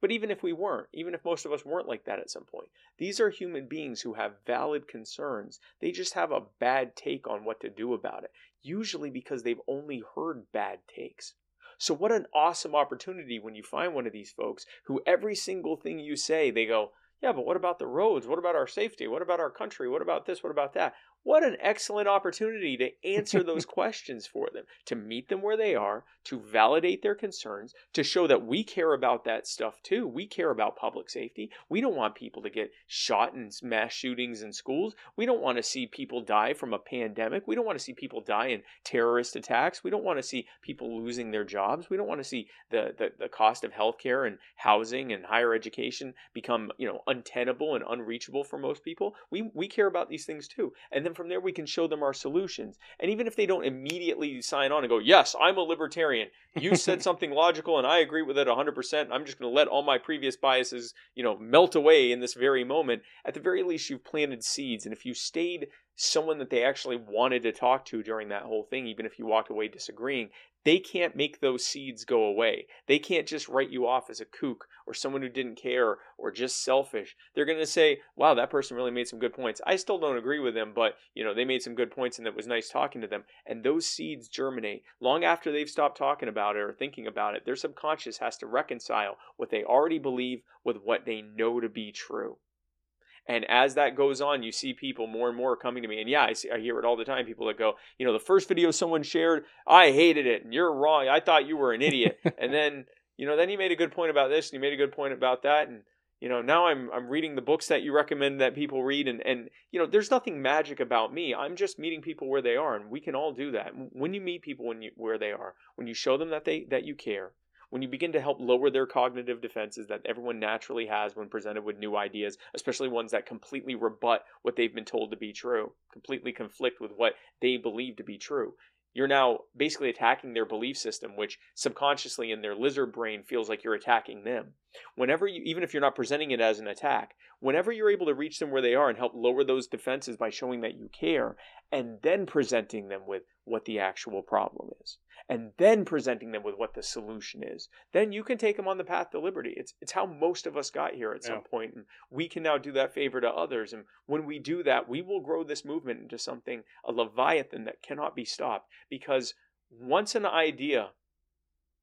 but even if we weren't, even if most of us weren't like that at some point, these are human beings who have valid concerns. They just have a bad take on what to do about it, usually because they've only heard bad takes. So, what an awesome opportunity when you find one of these folks who every single thing you say, they go, Yeah, but what about the roads? What about our safety? What about our country? What about this? What about that? What an excellent opportunity to answer *laughs* those questions for them, to meet them where they are, to validate their concerns, to show that we care about that stuff too. We care about public safety. We don't want people to get shot in mass shootings in schools. We don't want to see people die from a pandemic. We don't want to see people die in terrorist attacks. We don't want to see people losing their jobs. We don't want to see the, the, the cost of healthcare and housing and higher education become, you know, untenable and unreachable for most people. We, we care about these things too. And then from there we can show them our solutions. And even if they don't immediately sign on and go, "Yes, I'm a libertarian. You *laughs* said something logical and I agree with it 100%. I'm just going to let all my previous biases, you know, melt away in this very moment." At the very least you've planted seeds. And if you stayed someone that they actually wanted to talk to during that whole thing, even if you walked away disagreeing, they can't make those seeds go away. They can't just write you off as a kook or someone who didn't care or just selfish. They're going to say, "Wow, that person really made some good points." I still don't agree with them, but you know, they made some good points and it was nice talking to them. And those seeds germinate long after they've stopped talking about it or thinking about it. Their subconscious has to reconcile what they already believe with what they know to be true. And as that goes on, you see people more and more coming to me. And yeah, I, see, I hear it all the time. People that go, you know, the first video someone shared, I hated it, and you're wrong. I thought you were an idiot. *laughs* and then, you know, then you made a good point about this, and you made a good point about that, and you know, now I'm I'm reading the books that you recommend that people read, and and you know, there's nothing magic about me. I'm just meeting people where they are, and we can all do that. When you meet people when you where they are, when you show them that they that you care, when you begin to help lower their cognitive defenses that everyone naturally has when presented with new ideas, especially ones that completely rebut what they've been told to be true, completely conflict with what they believe to be true. You're now basically attacking their belief system, which subconsciously in their lizard brain feels like you're attacking them. Whenever you, even if you're not presenting it as an attack, whenever you're able to reach them where they are and help lower those defenses by showing that you care, and then presenting them with what the actual problem is, and then presenting them with what the solution is, then you can take them on the path to liberty. It's it's how most of us got here at yeah. some point, and we can now do that favor to others. And when we do that, we will grow this movement into something a leviathan that cannot be stopped. Because once an idea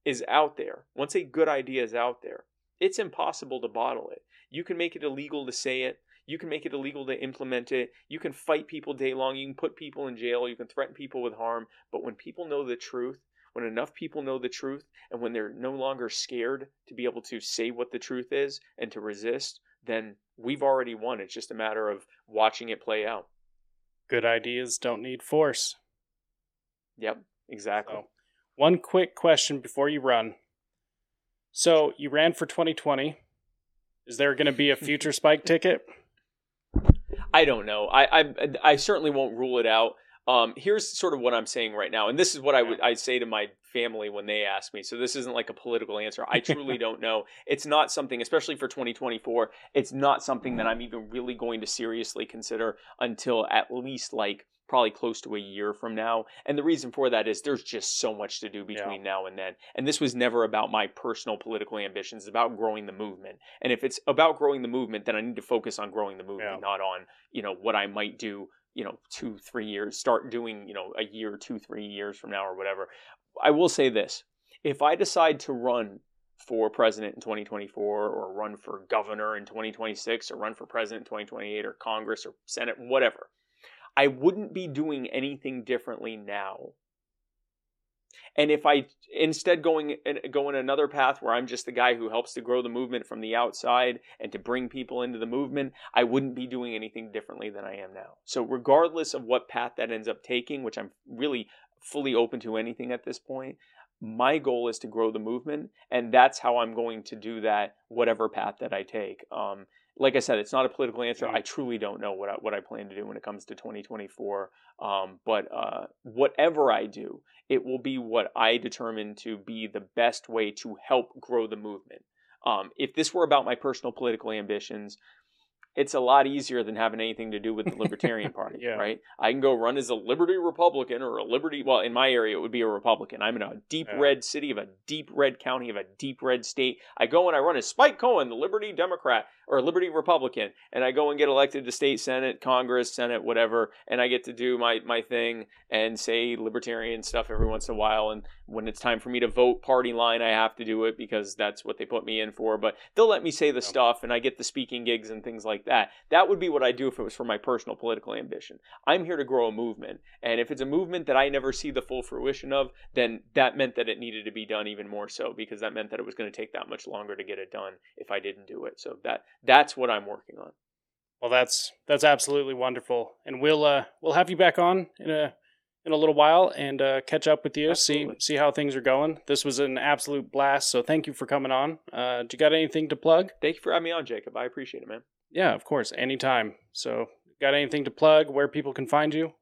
is out there, once a good idea is out there, it's impossible to bottle it. You can make it illegal to say it. You can make it illegal to implement it. You can fight people day long. You can put people in jail. You can threaten people with harm. But when people know the truth, when enough people know the truth and when they're no longer scared to be able to say what the truth is and to resist, then we've already won. It's just a matter of watching it play out. Good ideas don't need force. Yep, exactly. So, one quick question before you run. So, you ran for 2020. Is there going to be a *laughs* future spike ticket? I don't know. I, I I certainly won't rule it out. Um, here's sort of what I'm saying right now, and this is what I would I say to my family when they ask me. So this isn't like a political answer. I *laughs* truly don't know. It's not something, especially for 2024. It's not something that I'm even really going to seriously consider until at least like probably close to a year from now. And the reason for that is there's just so much to do between yeah. now and then. And this was never about my personal political ambitions. It's about growing the movement. And if it's about growing the movement, then I need to focus on growing the movement, yeah. not on, you know, what I might do you know two three years start doing you know a year two three years from now or whatever i will say this if i decide to run for president in 2024 or run for governor in 2026 or run for president in 2028 or congress or senate whatever i wouldn't be doing anything differently now and if I instead going going another path where I'm just the guy who helps to grow the movement from the outside and to bring people into the movement, I wouldn't be doing anything differently than I am now. So regardless of what path that ends up taking, which I'm really fully open to anything at this point, my goal is to grow the movement, and that's how I'm going to do that, whatever path that I take. Um, like I said, it's not a political answer. Mm-hmm. I truly don't know what I, what I plan to do when it comes to 2024. Um, but uh, whatever I do, it will be what I determine to be the best way to help grow the movement. Um, if this were about my personal political ambitions, it's a lot easier than having anything to do with the Libertarian *laughs* Party, yeah. right? I can go run as a Liberty Republican or a Liberty, well, in my area, it would be a Republican. I'm in a deep yeah. red city of a deep red county of a deep red state. I go and I run as Spike Cohen, the Liberty Democrat, or a Liberty Republican, and I go and get elected to state senate, Congress, Senate, whatever, and I get to do my my thing and say libertarian stuff every once in a while. And when it's time for me to vote party line, I have to do it because that's what they put me in for. But they'll let me say the stuff, and I get the speaking gigs and things like that. That would be what I do if it was for my personal political ambition. I'm here to grow a movement, and if it's a movement that I never see the full fruition of, then that meant that it needed to be done even more so because that meant that it was going to take that much longer to get it done if I didn't do it. So that that's what I'm working on. Well, that's that's absolutely wonderful, and we'll uh, we'll have you back on in a in a little while and uh, catch up with you, Absolutely. see see how things are going. This was an absolute blast, so thank you for coming on. Uh, do you got anything to plug? Thank you for having me on, Jacob. I appreciate it, man. Yeah, of course, anytime. So, got anything to plug? Where people can find you?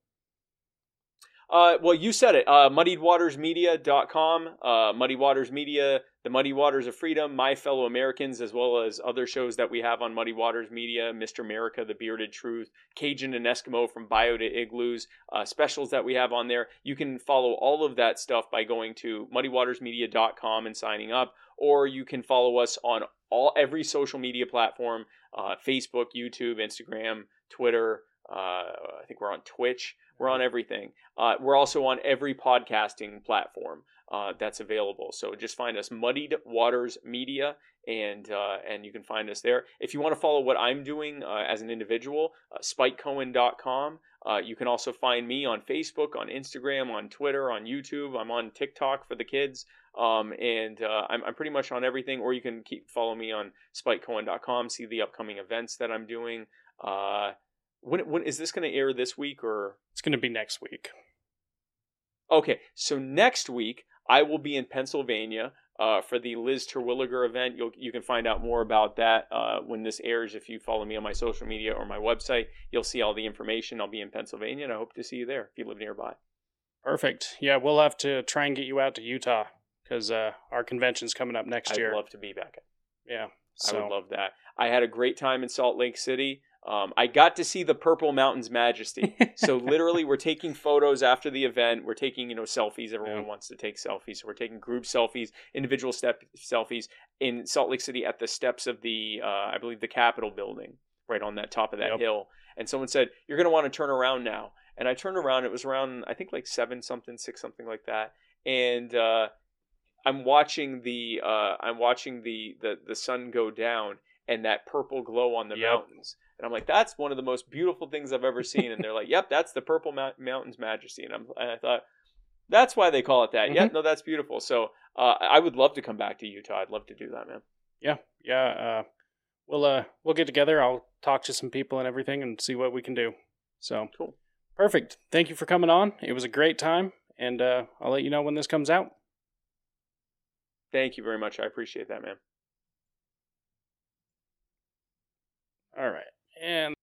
Uh, well, you said it. Uh, muddiedwatersmedia.com, uh, Muddied Waters Media, The Muddied Waters of Freedom, My Fellow Americans, as well as other shows that we have on Muddied Waters Media, Mr. America, The Bearded Truth, Cajun and Eskimo from Bayou to Igloos, uh, specials that we have on there. You can follow all of that stuff by going to muddiedwatersmedia.com and signing up, or you can follow us on all every social media platform uh, Facebook, YouTube, Instagram, Twitter. Uh, I think we're on Twitch. We're on everything. Uh, we're also on every podcasting platform uh, that's available. So just find us Muddied Waters Media, and uh, and you can find us there. If you want to follow what I'm doing uh, as an individual, uh, SpikeCohen.com. Uh, you can also find me on Facebook, on Instagram, on Twitter, on YouTube. I'm on TikTok for the kids, um, and I'm, I'm pretty much on everything. Or you can keep follow me on SpikeCohen.com. See the upcoming events that I'm doing. Uh, when, when is this going to air this week or It's going to be next week. Okay, so next week I will be in Pennsylvania uh, for the Liz Terwilliger event. You'll, you can find out more about that uh, when this airs. If you follow me on my social media or my website, you'll see all the information. I'll be in Pennsylvania, and I hope to see you there if you live nearby. Perfect. Yeah, we'll have to try and get you out to Utah because uh, our convention's coming up next I'd year. love to be back. yeah. I would love that. I had a great time in Salt Lake City. Um, I got to see the Purple Mountains Majesty. so *laughs* literally, we're taking photos after the event. We're taking you know selfies. Everyone Yeah. wants to take selfies, so we're taking group selfies, individual step selfies in Salt Lake City at the steps of the uh, I believe the Capitol building, right on that top of that Yep. hill. And someone said, "You're going to want to turn around now." And I turned around. It was around I think like seven something, six something like that. And uh, I'm watching the uh, I'm watching the, the the sun go down and that purple glow on the Yep. mountains. And I'm like, that's one of the most beautiful things I've ever seen. And they're like, yep, that's the Purple Mou- Mountains Majesty. And, I'm, and I thought, that's why they call it that. Yeah, Mhm. no, that's beautiful. So uh, I would love to come back to Utah. I'd love to do that, man. yeah, yeah. Uh, we'll uh, we'll get together. I'll talk to some people and everything and see what we can do. So Cool. perfect. Thank you for coming on. It was a great time, and uh, I'll let you know when this comes out. Thank you very much. I appreciate that, man. All right, and